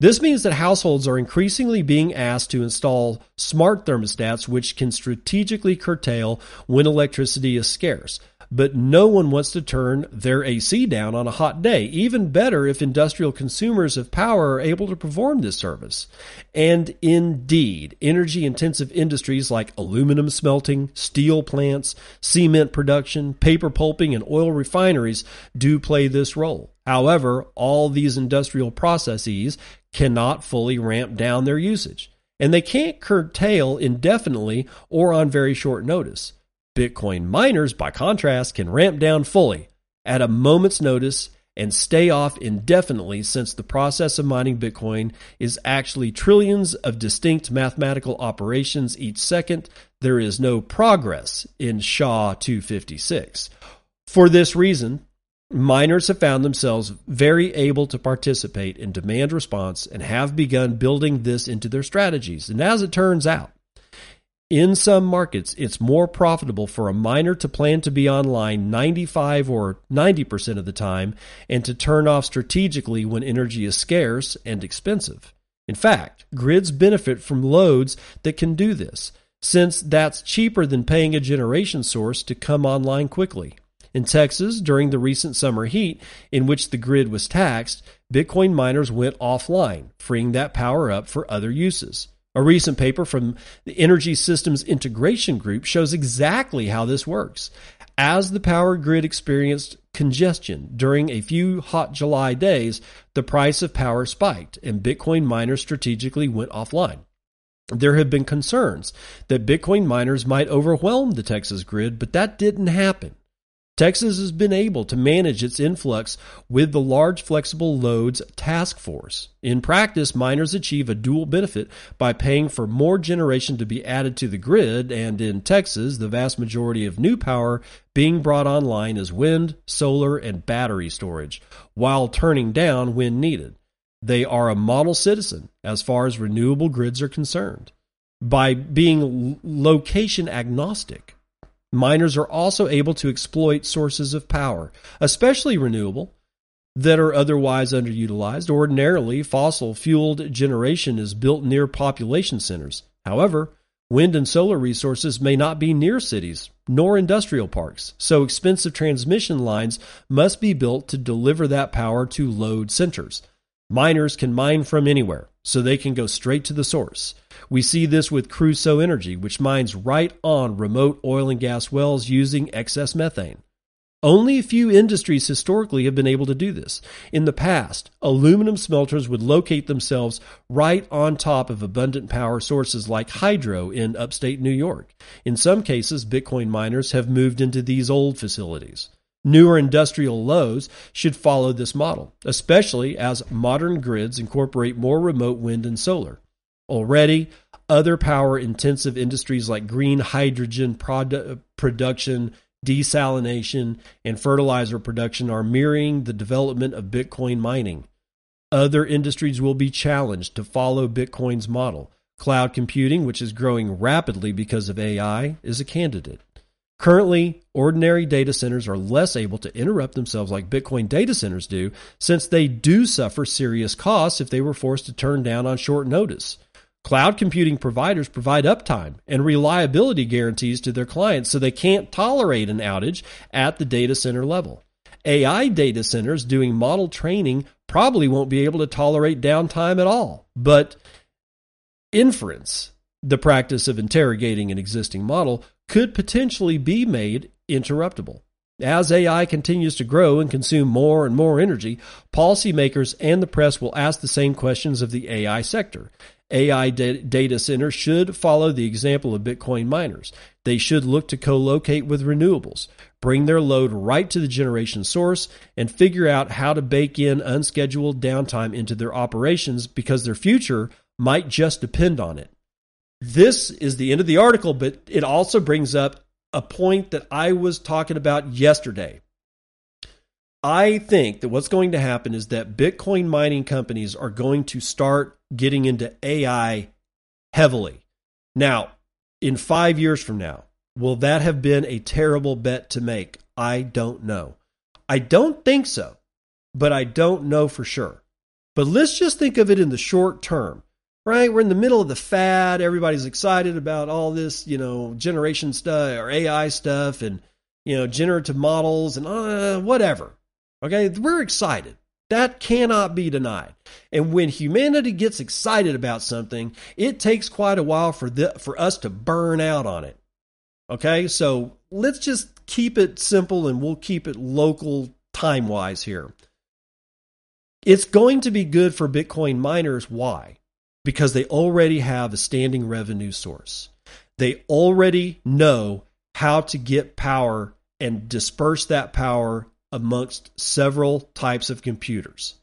This means that households are increasingly being asked to install smart thermostats which can strategically curtail when electricity is scarce but no one wants to turn their AC down on a hot day. Even better if industrial consumers of power are able to perform this service. And indeed, energy intensive industries like aluminum smelting, steel plants, cement production, paper pulping, and oil refineries do play this role. However, all these industrial processes cannot fully ramp down their usage, and they can't curtail indefinitely or on very short notice. Bitcoin miners, by contrast, can ramp down fully at a moment's notice and stay off indefinitely since the process of mining Bitcoin is actually trillions of distinct mathematical operations each second. There is no progress in SHA 256. For this reason, miners have found themselves very able to participate in demand response and have begun building this into their strategies. And as it turns out, in some markets, it's more profitable for a miner to plan to be online 95 or 90% of the time and to turn off strategically when energy is scarce and expensive. In fact, grids benefit from loads that can do this, since that's cheaper than paying a generation source to come online quickly. In Texas, during the recent summer heat, in which the grid was taxed, Bitcoin miners went offline, freeing that power up for other uses. A recent paper from the Energy Systems Integration Group shows exactly how this works. As the power grid experienced congestion during a few hot July days, the price of power spiked and Bitcoin miners strategically went offline. There have been concerns that Bitcoin miners might overwhelm the Texas grid, but that didn't happen. Texas has been able to manage its influx with the Large Flexible Loads Task Force. In practice, miners achieve a dual benefit by paying for more generation to be added to the grid, and in Texas, the vast majority of new power being brought online is wind, solar, and battery storage, while turning down when needed. They are a model citizen as far as renewable grids are concerned. By being location agnostic, Miners are also able to exploit sources of power, especially renewable, that are otherwise underutilized. Ordinarily, fossil fueled generation is built near population centers. However, wind and solar resources may not be near cities nor industrial parks, so expensive transmission lines must be built to deliver that power to load centers. Miners can mine from anywhere, so they can go straight to the source. We see this with Crusoe Energy, which mines right on remote oil and gas wells using excess methane. Only a few industries historically have been able to do this. In the past, aluminum smelters would locate themselves right on top of abundant power sources like hydro in upstate New York. In some cases, Bitcoin miners have moved into these old facilities. Newer industrial lows should follow this model, especially as modern grids incorporate more remote wind and solar. Already, other power intensive industries like green hydrogen produ- production, desalination, and fertilizer production are mirroring the development of Bitcoin mining. Other industries will be challenged to follow Bitcoin's model. Cloud computing, which is growing rapidly because of AI, is a candidate. Currently, ordinary data centers are less able to interrupt themselves like Bitcoin data centers do, since they do suffer serious costs if they were forced to turn down on short notice. Cloud computing providers provide uptime and reliability guarantees to their clients so they can't tolerate an outage at the data center level. AI data centers doing model training probably won't be able to tolerate downtime at all. But inference, the practice of interrogating an existing model, could potentially be made interruptible. As AI continues to grow and consume more and more energy, policymakers and the press will ask the same questions of the AI sector. AI data centers should follow the example of Bitcoin miners. They should look to co locate with renewables, bring their load right to the generation source, and figure out how to bake in unscheduled downtime into their operations because their future might just depend on it. This is the end of the article, but it also brings up a point that I was talking about yesterday. I think that what's going to happen is that Bitcoin mining companies are going to start getting into AI heavily. Now, in five years from now, will that have been a terrible bet to make? I don't know. I don't think so, but I don't know for sure. But let's just think of it in the short term, right? We're in the middle of the fad. Everybody's excited about all this, you know, generation stuff or AI stuff and, you know, generative models and uh, whatever. Okay, we're excited. That cannot be denied. And when humanity gets excited about something, it takes quite a while for the, for us to burn out on it. Okay, so let's just keep it simple and we'll keep it local time wise here. It's going to be good for Bitcoin miners. Why? Because they already have a standing revenue source. They already know how to get power and disperse that power amongst several types of computers,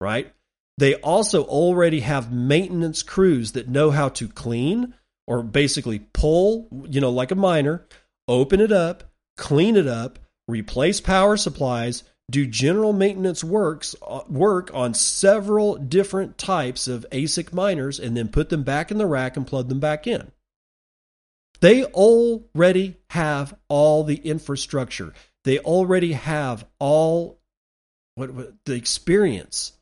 right? They also already have maintenance crews that know how to clean or basically pull, you know, like a miner, open it up, clean it up, replace power supplies, do general maintenance works uh, work on several different types of ASIC miners and then put them back in the rack and plug them back in. They already have all the infrastructure. They already have all what, what the experience.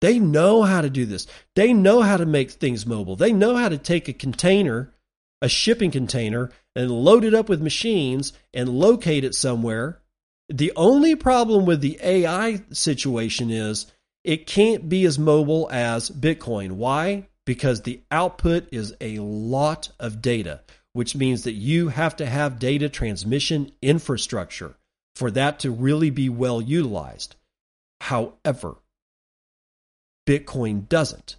They know how to do this. They know how to make things mobile. They know how to take a container, a shipping container, and load it up with machines and locate it somewhere the only problem with the AI situation is it can't be as mobile as Bitcoin. Why? Because the output is a lot of data, which means that you have to have data transmission infrastructure for that to really be well utilized. However, Bitcoin doesn't.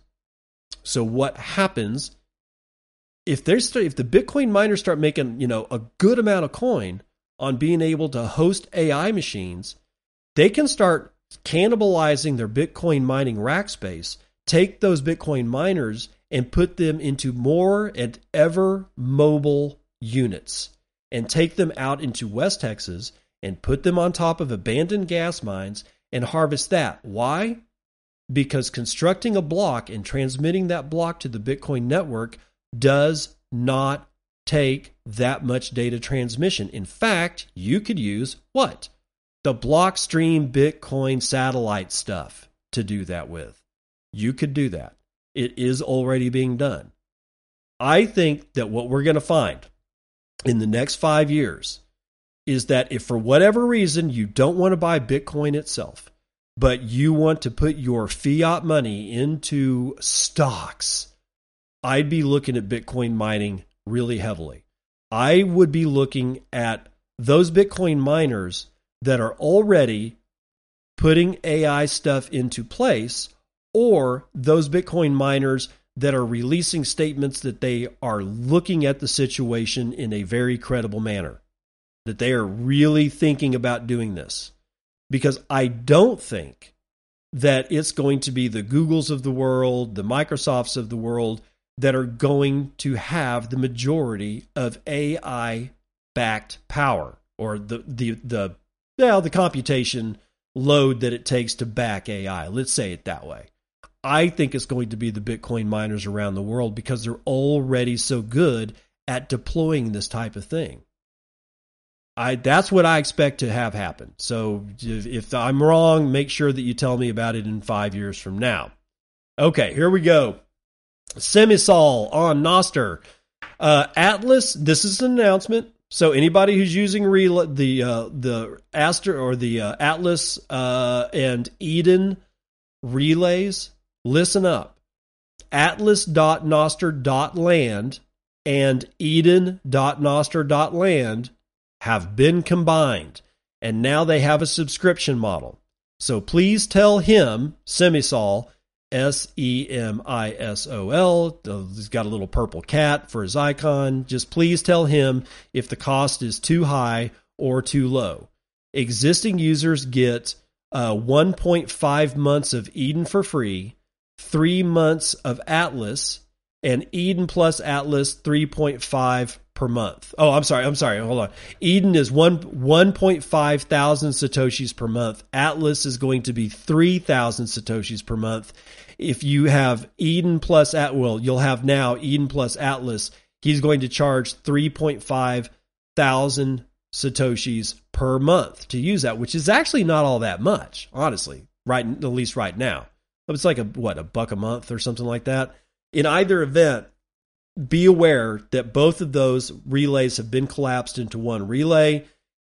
So what happens if there's if the Bitcoin miners start making, you know, a good amount of coin, on being able to host AI machines, they can start cannibalizing their Bitcoin mining rack space, take those Bitcoin miners and put them into more and ever mobile units and take them out into West Texas and put them on top of abandoned gas mines and harvest that. Why? Because constructing a block and transmitting that block to the Bitcoin network does not take that much data transmission. In fact, you could use what? The Blockstream Bitcoin satellite stuff to do that with. You could do that. It is already being done. I think that what we're going to find in the next five years is that if for whatever reason you don't want to buy Bitcoin itself, but you want to put your fiat money into stocks, I'd be looking at Bitcoin mining really heavily. I would be looking at those Bitcoin miners that are already putting AI stuff into place, or those Bitcoin miners that are releasing statements that they are looking at the situation in a very credible manner, that they are really thinking about doing this. Because I don't think that it's going to be the Googles of the world, the Microsofts of the world that are going to have the majority of AI backed power or the the the well the computation load that it takes to back AI. Let's say it that way. I think it's going to be the Bitcoin miners around the world because they're already so good at deploying this type of thing. I that's what I expect to have happen. So if, if I'm wrong, make sure that you tell me about it in 5 years from now. Okay, here we go. Semisol on Nostr. Uh, Atlas, this is an announcement. So anybody who's using the uh, the Aster or the uh, Atlas uh, and Eden relays, listen up. Atlas.nostr.land and Eden.nostr.land have been combined, and now they have a subscription model. So please tell him, Semisol, S E M I S O L. He's got a little purple cat for his icon. Just please tell him if the cost is too high or too low. Existing users get uh, 1.5 months of Eden for free, three months of Atlas, and Eden plus Atlas 3.5 per month. Oh, I'm sorry. I'm sorry. Hold on. Eden is one 1.5 thousand satoshis per month. Atlas is going to be 3,000 satoshis per month. If you have Eden plus at well, you'll have now Eden plus Atlas. He's going to charge 3.5 thousand satoshis per month to use that, which is actually not all that much, honestly. Right, at least right now. It's like a what a buck a month or something like that. In either event, be aware that both of those relays have been collapsed into one relay.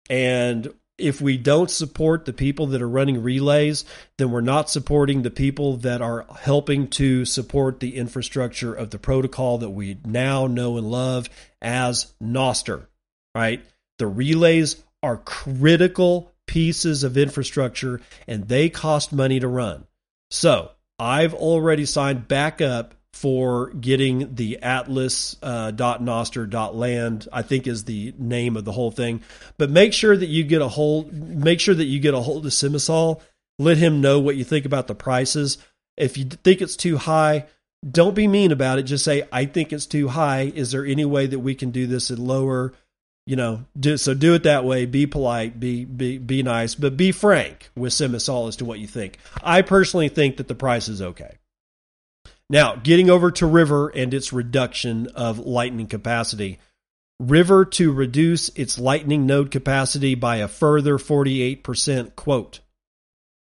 And if we don't support the people that are running relays, then we're not supporting the people that are helping to support the infrastructure of the protocol that we now know and love as Nostr, right? The relays are critical pieces of infrastructure and they cost money to run. So I've already signed back up for getting the atlas uh, land i think is the name of the whole thing. But make sure that you get a hold make sure that you get a hold of Semisol. Let him know what you think about the prices. If you think it's too high don't be mean about it. Just say i think it's too high. Is there any way that we can do this at lower? You know, do, so do it that way. Be polite, be be be nice, but be frank with Semisol as to what you think. I personally think that the price is okay. Now, getting over to River and its reduction of lightning capacity. River to reduce its lightning node capacity by a further 48%, quote.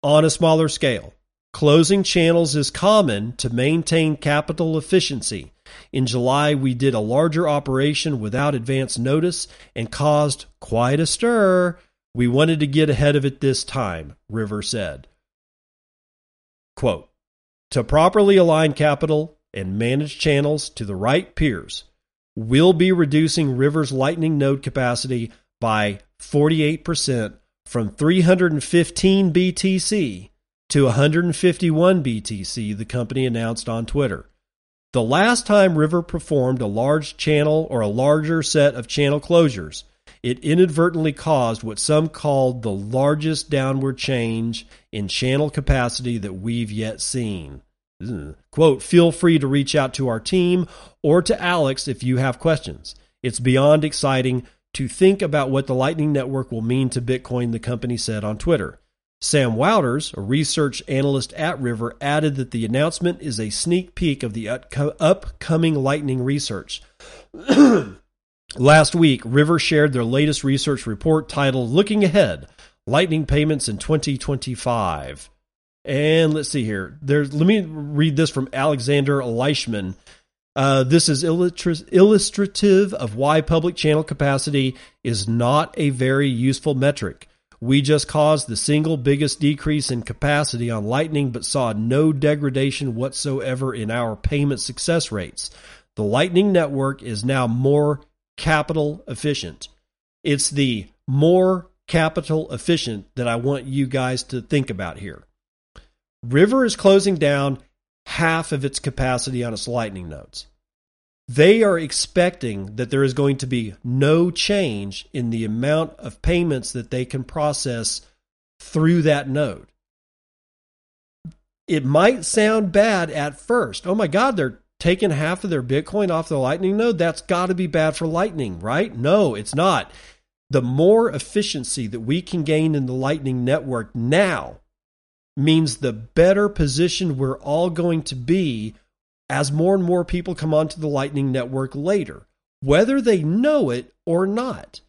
On a smaller scale, closing channels is common to maintain capital efficiency. In July, we did a larger operation without advance notice and caused quite a stir. We wanted to get ahead of it this time, River said. Quote, to properly align capital and manage channels to the right peers, we'll be reducing River's Lightning node capacity by 48% from 315 BTC to 151 BTC, the company announced on Twitter. The last time River performed a large channel or a larger set of channel closures, it inadvertently caused what some called the largest downward change in channel capacity that we've yet seen. Quote, feel free to reach out to our team or to Alex if you have questions. It's beyond exciting to think about what the Lightning Network will mean to Bitcoin, the company said on Twitter. Sam Wouters, a research analyst at River, added that the announcement is a sneak peek of the upcoming Lightning research. Last week, River shared their latest research report titled Looking Ahead Lightning Payments in 2025. And let's see here. There's, let me read this from Alexander Leishman. Uh, this is illustrative of why public channel capacity is not a very useful metric. We just caused the single biggest decrease in capacity on Lightning, but saw no degradation whatsoever in our payment success rates. The Lightning Network is now more capital efficient. It's the more capital efficient that I want you guys to think about here. River is closing down half of its capacity on its Lightning nodes. They are expecting that there is going to be no change in the amount of payments that they can process through that node. It might sound bad at first. Oh my God, they're taking half of their Bitcoin off the Lightning node? That's got to be bad for Lightning, right? No, it's not. The more efficiency that we can gain in the Lightning network now means the better position we're all going to be as more and more people come onto the Lightning Network later, whether they know it or not.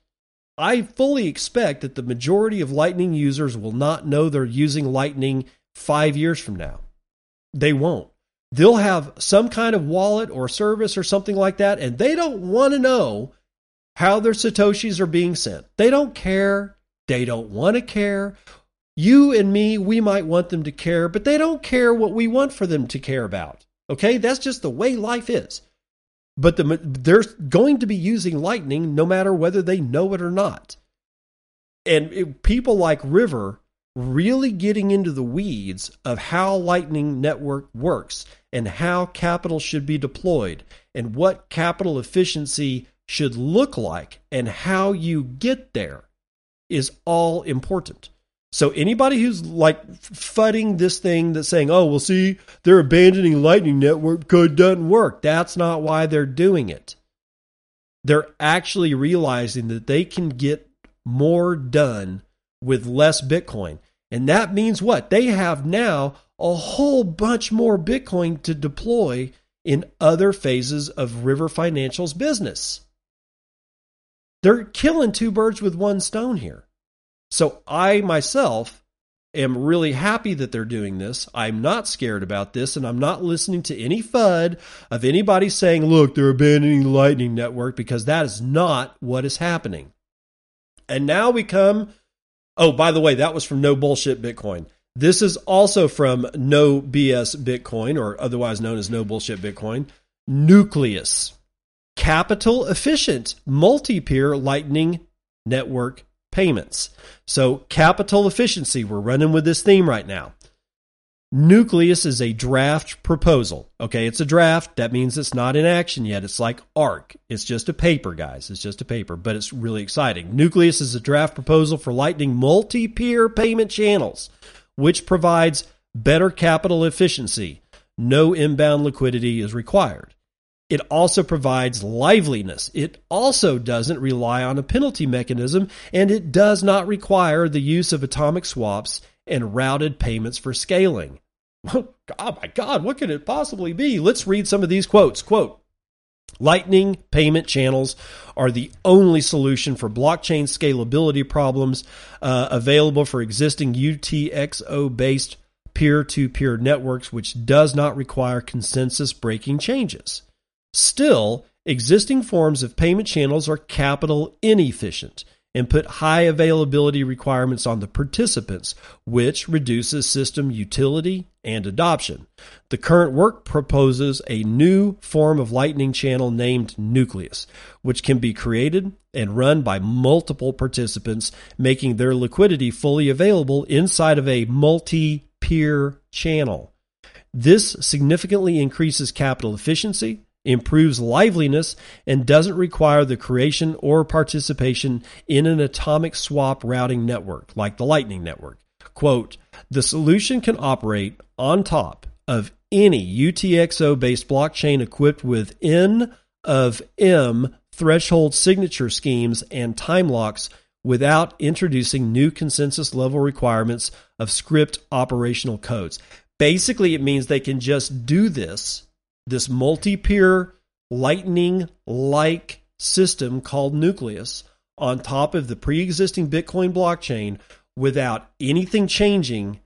I fully expect that the majority of Lightning users will not know they're using Lightning five years from now. They won't. They'll have some kind of wallet or service or something like that, and they don't want to know how their Satoshis are being sent. They don't care. They don't want to care. You and me, we might want them to care, but they don't care what we want for them to care about. Okay, that's just the way life is. But the, they're going to be using Lightning no matter whether they know it or not. And it, people like River really getting into the weeds of how Lightning Network works and how capital should be deployed and what capital efficiency should look like and how you get there is all important. So anybody who's like fudding this thing that's saying, "Oh, well, see, they're abandoning Lightning Network because it doesn't work," that's not why they're doing it. They're actually realizing that they can get more done with less Bitcoin, and that means what? They have now a whole bunch more Bitcoin to deploy in other phases of River Financial's business. They're killing two birds with one stone here. So I myself am really happy that they're doing this. I'm not scared about this, and I'm not listening to any FUD of anybody saying, look, they're abandoning the Lightning Network, because that is not what is happening. And now we come. Oh, by the way, that was from No Bullshit Bitcoin. This is also from No BS Bitcoin, or otherwise known as No Bullshit Bitcoin. Nucleus. Capital efficient multi peer Lightning Network payments. So, capital efficiency, we're running with this theme right now. Nucleus is a draft proposal. Okay, it's a draft. That means it's not in action yet. It's like ARK. It's just a paper, guys. It's just a paper, but it's really exciting. Nucleus is a draft proposal for Lightning multi peer payment channels, which provides better capital efficiency. No inbound liquidity is required. It also provides liveliness. It also doesn't rely on a penalty mechanism, and it does not require the use of atomic swaps and routed payments for scaling. Oh my God, what could it possibly be? Let's read some of these quotes. Quote, Lightning payment channels are the only solution for blockchain scalability problems uh, available for existing UTXO based peer to peer networks, which does not require consensus breaking changes. Still, existing forms of payment channels are capital inefficient and put high availability requirements on the participants, which reduces system utility and adoption. The current work proposes a new form of Lightning channel named Nucleus, which can be created and run by multiple participants, making their liquidity fully available inside of a multi peer channel. This significantly increases capital efficiency, improves liveliness, and doesn't require the creation or participation in an atomic swap routing network like the Lightning Network. Quote, the solution can operate on top of any UTXO based blockchain equipped with N of M threshold signature schemes and time locks without introducing new consensus level requirements of script operational codes. Basically, it means they can just do this this multi-peer lightning like system called nucleus on top of the pre-existing bitcoin blockchain without anything changing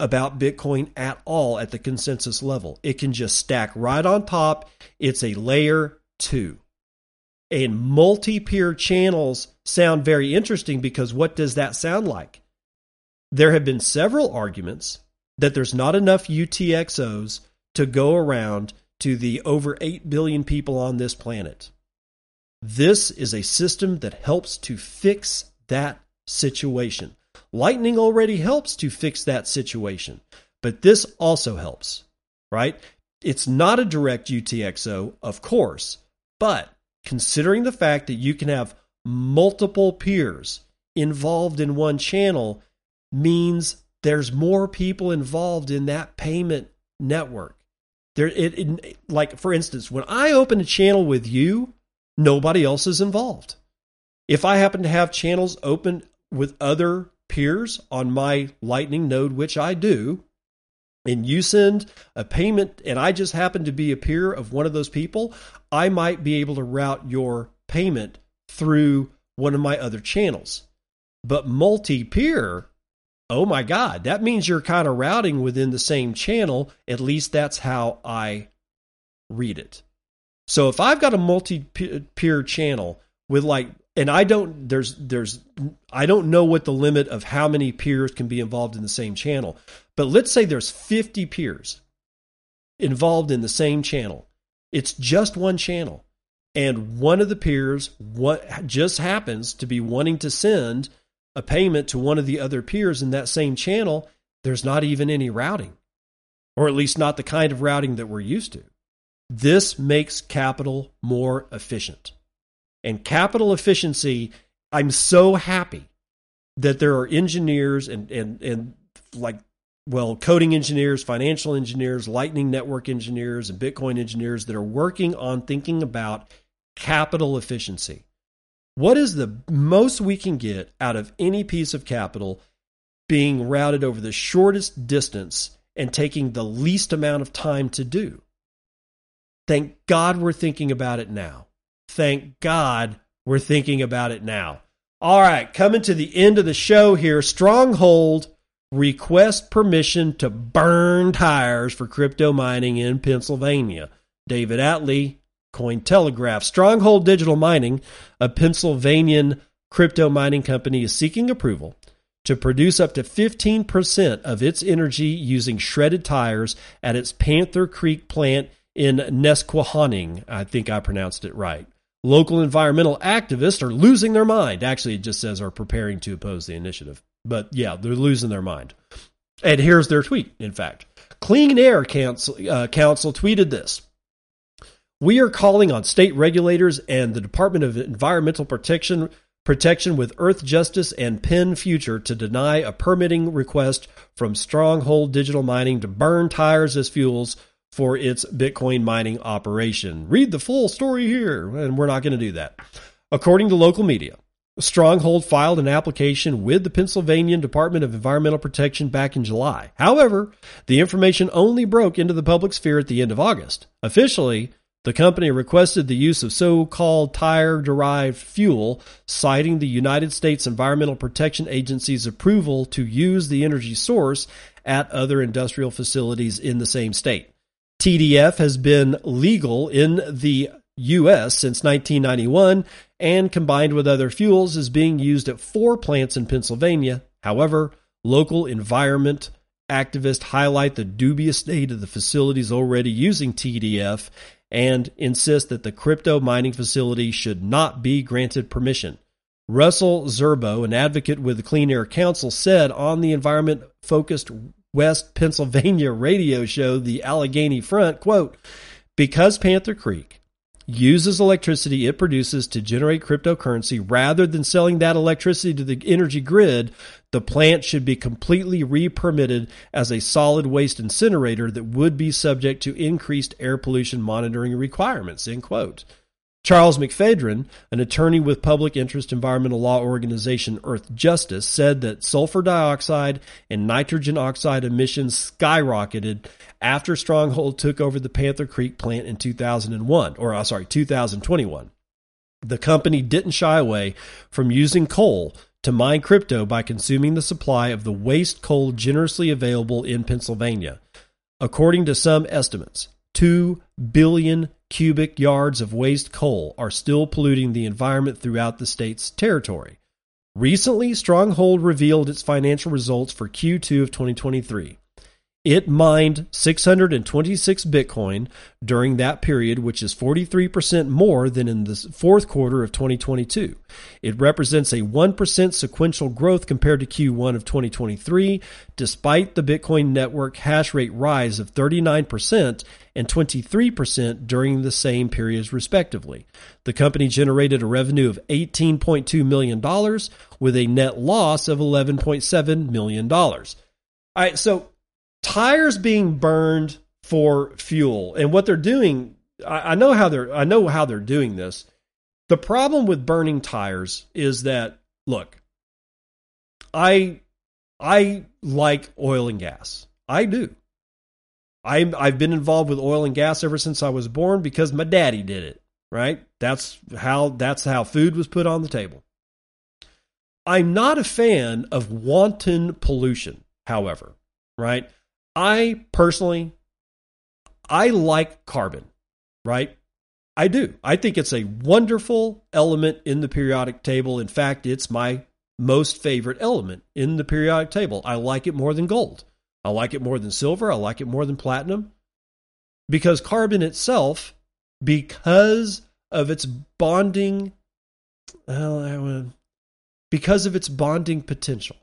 about bitcoin at all at the consensus level. It can just stack right on top. It's a layer 2 and multi-peer channels sound very interesting because what does that sound like? There have been several arguments that there's not enough UTXOs to go around to the over 8 billion people on this planet. This is a system that helps to fix that situation. Lightning already helps to fix that situation, but this also helps, right? It's not a direct UTXO, of course, but considering the fact that you can have multiple peers involved in one channel means there's more people involved in that payment network. There, it, it, like for instance, when I open a channel with you, nobody else is involved. If I happen to have channels open with other peers on my Lightning node, which I do, and you send a payment, and I just happen to be a peer of one of those people, I might be able to route your payment through one of my other channels. But multi peer, oh my God, that means you're kind of routing within the same channel. At least that's how I read it. So if I've got a multi peer channel with like, and I don't, there's, there's, I don't know what the limit of how many peers can be involved in the same channel, but let's say there's 50 peers involved in the same channel. It's just one channel. And one of the peers what just happens to be wanting to send a payment to one of the other peers in that same channel, there's not even any routing, or at least not the kind of routing that we're used to. This makes capital more efficient. And capital efficiency, I'm so happy that there are engineers and, and, and like, well, coding engineers, financial engineers, Lightning Network engineers, and Bitcoin engineers that are working on thinking about capital efficiency. What is the most we can get out of any piece of capital being routed over the shortest distance and taking the least amount of time to do? Thank God we're thinking about it now. Thank God we're thinking about it now. All right, coming to the end of the show here. Stronghold request permission to burn tires for crypto mining in Pennsylvania. David Atley Cointelegraph. Stronghold Digital Mining, a Pennsylvanian crypto mining company, is seeking approval to produce up to 15% of its energy using shredded tires at its Panther Creek plant in Nesquehoning. I think I pronounced it right. Local environmental activists are losing their mind. Actually, it just says are preparing to oppose the initiative. But yeah, they're losing their mind. And here's their tweet, in fact. Clean Air Council, uh, Council tweeted this we are calling on state regulators and the Department of Environmental Protection protection with Earthjustice and PennFuture to deny a permitting request from Stronghold Digital Mining to burn tires as fuels for its Bitcoin mining operation. Read the full story here, and we're not going to do that. According to local media, Stronghold filed an application with the Pennsylvania Department of Environmental Protection back in July. However, the information only broke into the public sphere at the end of August. Officially, the company requested the use of so called tire derived fuel, citing the United States Environmental Protection Agency's approval to use the energy source at other industrial facilities in the same state. TDF has been legal in the U.S. since 1991 and combined with other fuels is being used at four plants in Pennsylvania. However, local environment activists highlight the dubious state of the facilities already using TDF and insist that the crypto mining facility should not be granted permission. Russell Zerbo, an advocate with the Clean Air Council, said on the environment focused West Pennsylvania radio show, The Allegheny Front, quote, because Panther Creek uses electricity it produces to generate cryptocurrency rather than selling that electricity to the energy grid, the plant should be completely re-permitted as a solid waste incinerator that would be subject to increased air pollution monitoring requirements. End quote. Charles McPhedran, an attorney with public interest environmental law organization Earthjustice, said that sulfur dioxide and nitrogen oxide emissions skyrocketed after Stronghold took over the Panther Creek plant in 2001, or uh, sorry, 2021. The company didn't shy away from using coal to mine crypto by consuming the supply of the waste coal generously available in Pennsylvania. According to some estimates, 2 billion cubic yards of waste coal are still polluting the environment throughout the state's territory. Recently, Stronghold revealed its financial results for Q2 of 2023. It mined 626 Bitcoin during that period, which is 43% more than in the fourth quarter of 2022. It represents a 1% sequential growth compared to Q1 of 2023, despite the Bitcoin network hash rate rise of 39% and 23% during the same periods, respectively. The company generated a revenue of $18.2 million with a net loss of $11.7 million. All right, so tires being burned for fuel and what they're doing I, I, know how they're i know how they're doing this the problem with burning tires is that look i i like oil and gas i do I, I've been involved with oil and gas ever since I was born because my daddy did it. Right? That's how that's how food was put on the table. I'm not a fan of wanton pollution, however. Right? I personally, I like carbon, right? I do. I think it's a wonderful element in the periodic table. In fact, it's my most favorite element in the periodic table. I like it more than gold. I like it more than silver. I like it more than platinum. Because carbon itself, because of its bonding, well, because of its bonding potential,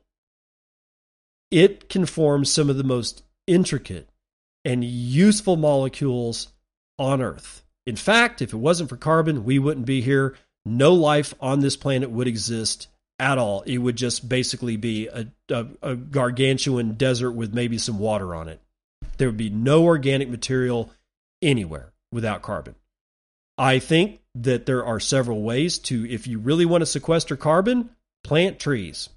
it can form some of the most intricate and useful molecules on Earth. In fact, if it wasn't for carbon, we wouldn't be here. No life on this planet would exist at all. It would just basically be a, a, a, gargantuan desert with maybe some water on it. There would be no organic material anywhere without carbon. I think that there are several ways to, if you really want to sequester carbon, plant trees.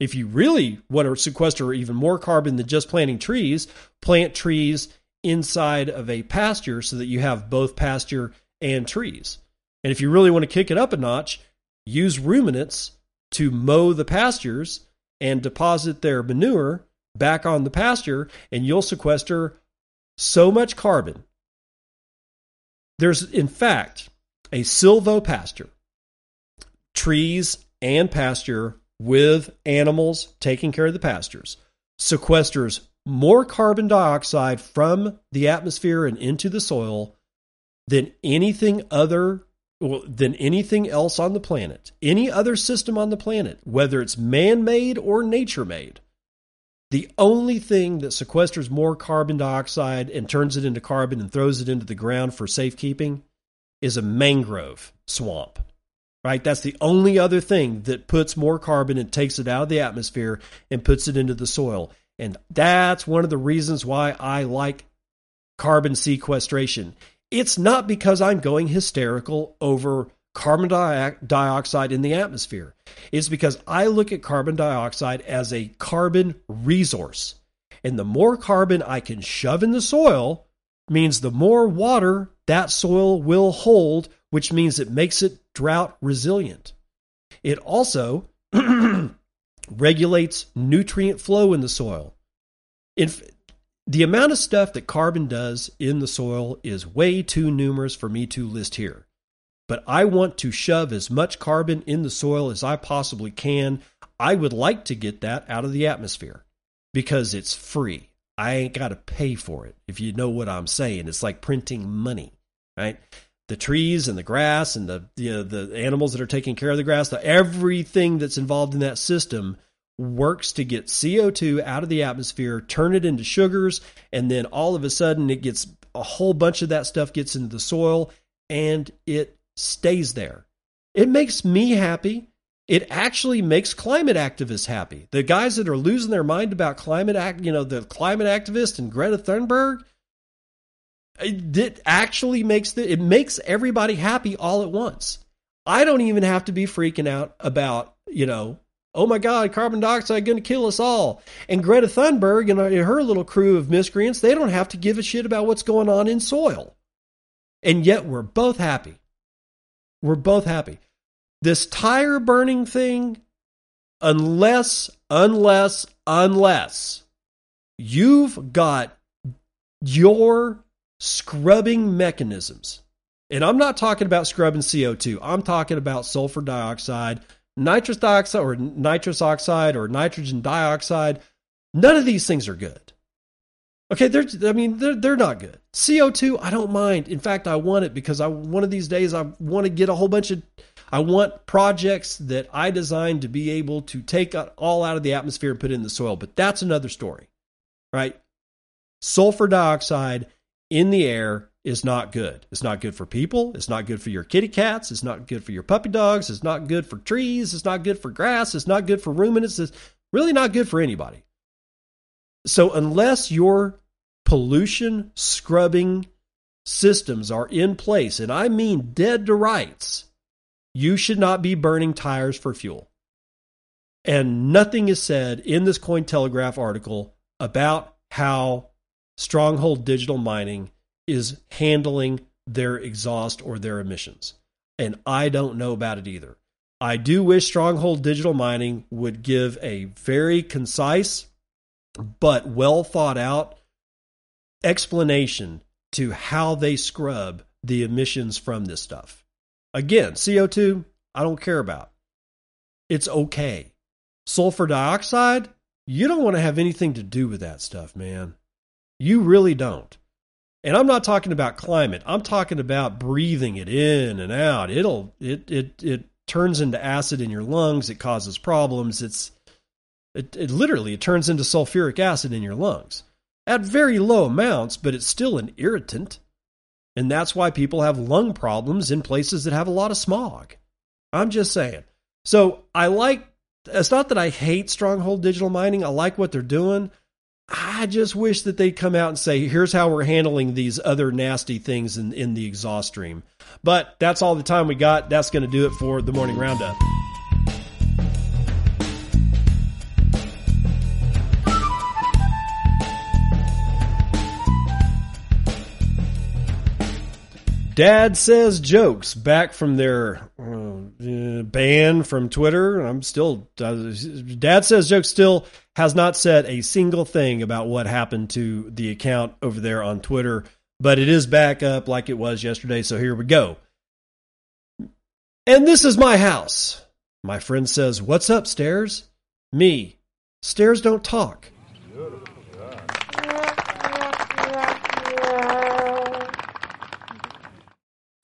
If you really want to sequester even more carbon than just planting trees, plant trees inside of a pasture so that you have both pasture and trees. And if you really want to kick it up a notch, use ruminants to mow the pastures and deposit their manure back on the pasture, and you'll sequester so much carbon. There's, in fact, a silvopasture, trees and pasture with animals taking care of the pastures sequesters more carbon dioxide from the atmosphere and into the soil than anything other than anything else on the planet any other system on the planet whether it's man-made or nature-made. The only thing that sequesters more carbon dioxide and turns it into carbon and throws it into the ground for safekeeping is a mangrove swamp right? That's the only other thing that puts more carbon and takes it out of the atmosphere and puts it into the soil. And that's one of the reasons why I like carbon sequestration. It's not because I'm going hysterical over carbon dioxide in the atmosphere. It's because I look at carbon dioxide as a carbon resource. And the more carbon I can shove in the soil means the more water that soil will hold, which means it makes it drought resilient. It also regulates nutrient flow in the soil. In, the amount of stuff that carbon does in the soil is way too numerous for me to list here. But I want to shove as much carbon in the soil as I possibly can. I would like to get that out of the atmosphere because it's free. I ain't got to pay for it. If you know what I'm saying, it's like printing money, right? The trees and the grass and the the, the animals that are taking care of the grass, the, everything that's involved in that system works to get CO2 out of the atmosphere, turn it into sugars, and then all of a sudden it gets a whole bunch of that stuff gets into the soil and it stays there. It makes me happy. It actually makes climate activists happy. The guys that are losing their mind about climate act, you know, the climate activist and Greta Thunberg, it actually makes the it makes everybody happy all at once. I don't even have to be freaking out about, you know, oh my God, carbon dioxide going to kill us all. And Greta Thunberg uh, and her little crew of miscreants, they don't have to give a shit about what's going on in soil. And yet we're both happy. We're both happy. This tire burning thing, unless, unless, unless you've got your scrubbing mechanisms. And I'm not talking about scrubbing CO2. I'm talking about sulfur dioxide, nitrous dioxide or nitrous oxide or nitrogen dioxide, none of these things are good. Okay, they're I mean they're they're not good. CO2, I don't mind. In fact, I want it because I one of these days I want to get a whole bunch of I want projects that I designed to be able to take all out of the atmosphere and put it in the soil, but that's another story. Right? Sulfur dioxide in the air is not good. It's not good for people. It's not good for your kitty cats. It's not good for your puppy dogs. It's not good for trees. It's not good for grass. It's not good for ruminants. It's really not good for anybody. So, unless your pollution scrubbing systems are in place, and I mean dead to rights, you should not be burning tires for fuel. And nothing is said in this Cointelegraph article about how Stronghold Digital Mining is handling their exhaust or their emissions. And I don't know about it either. I do wish Stronghold Digital Mining would give a very concise but well thought out explanation to how they scrub the emissions from this stuff. Again, CO2, I don't care about. It's okay. Sulfur dioxide, you don't want to have anything to do with that stuff, man. You really don't. And I'm not talking about climate. I'm talking about breathing it in and out. It'll it it it turns into acid in your lungs. It causes problems. It's it, it literally it turns into sulfuric acid in your lungs at very low amounts, but it's still an irritant. And that's why people have lung problems in places that have a lot of smog. I'm just saying. So I like it's not that I hate stronghold digital mining. I like what they're doing. I just wish that they'd come out and say, here's how we're handling these other nasty things in, in the exhaust stream. But that's all the time we got. That's going to do it for the morning roundup. Dad says jokes back from their uh, ban from Twitter. I'm still uh, Dad says jokes still has not said a single thing about what happened to the account over there on Twitter, but it is back up like it was yesterday. So here we go. And this is my house. My friend says, "What's up, stairs?" Me. Stairs don't talk.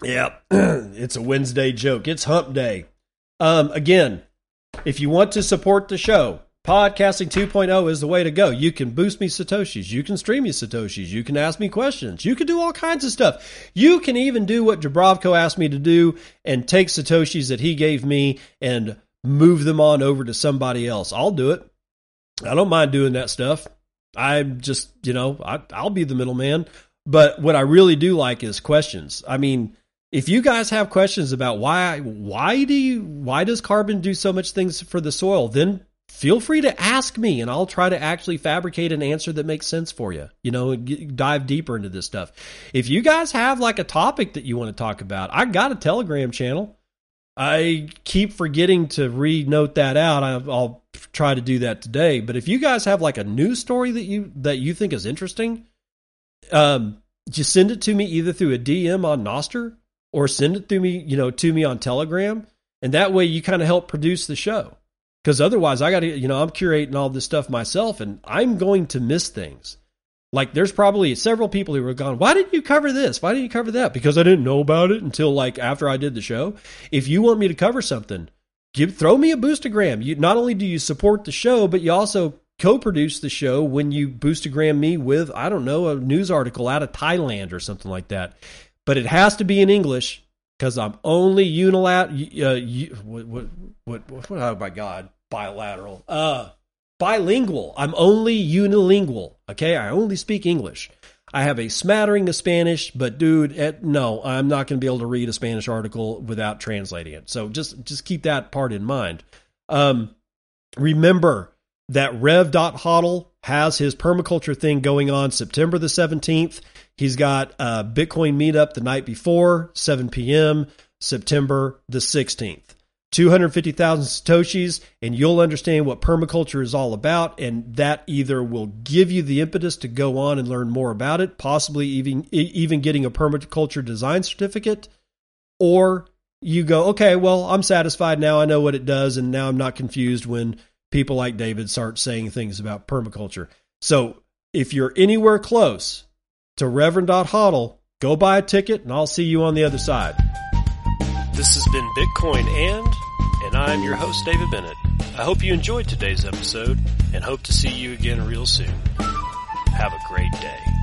Yeah, it's a Wednesday joke. It's hump day. Um, again, if you want to support the show, Podcasting 2.0 is the way to go. You can boost me Satoshis. You can stream me Satoshis. You can ask me questions. You can do all kinds of stuff. You can even do what Jabrovko asked me to do and take Satoshis that he gave me and move them on over to somebody else. I'll do it. I don't mind doing that stuff. I'm just, you know, I, will be the middleman. But what I really do like is questions. I mean, if you guys have questions about why why do you why does carbon do so much things for the soil, then feel free to ask me and I'll try to actually fabricate an answer that makes sense for you. You know, dive deeper into this stuff. If you guys have like a topic that you want to talk about, I got a Telegram channel. I keep forgetting to re-note that out. I'll try to do that today. But if you guys have like a news story that you that you think is interesting, um, just send it to me either through a DM on Nostr or send it through me, you know, to me on Telegram, and that way you kind of help produce the show. Because otherwise, I got to, you know, I'm curating all this stuff myself, and I'm going to miss things. Like, there's probably several people who were gone. Why didn't you cover this? Why didn't you cover that? Because I didn't know about it until like after I did the show. If you want me to cover something, give throw me a boostagram. You not only do you support the show, but you also co-produce the show when you boostagram me with I don't know a news article out of Thailand or something like that but it has to be in English because I'm only unilateral. Uh, what, what, what, what, oh my God, bilateral. Uh, bilingual. I'm only unilingual. Okay, I only speak English. I have a smattering of Spanish, but dude, at, no, I'm not going to be able to read a Spanish article without translating it. So just just keep that part in mind. Um, remember that Rev.hodl has his permaculture thing going on September the 17th. He's got a Bitcoin meetup the night before, 7 p.m., September the 16th. 250,000 Satoshis, and you'll understand what permaculture is all about. And that either will give you the impetus to go on and learn more about it, possibly even, even getting a permaculture design certificate, or you go, okay, well, I'm satisfied now. I know what it does. And now I'm not confused when people like David start saying things about permaculture. So if you're anywhere close, to Reverend.hodl. Go buy a ticket and I'll see you on the other side. This has been Bitcoin and, and I'm your host, David Bennett. I hope you enjoyed today's episode and hope to see you again real soon. Have a great day.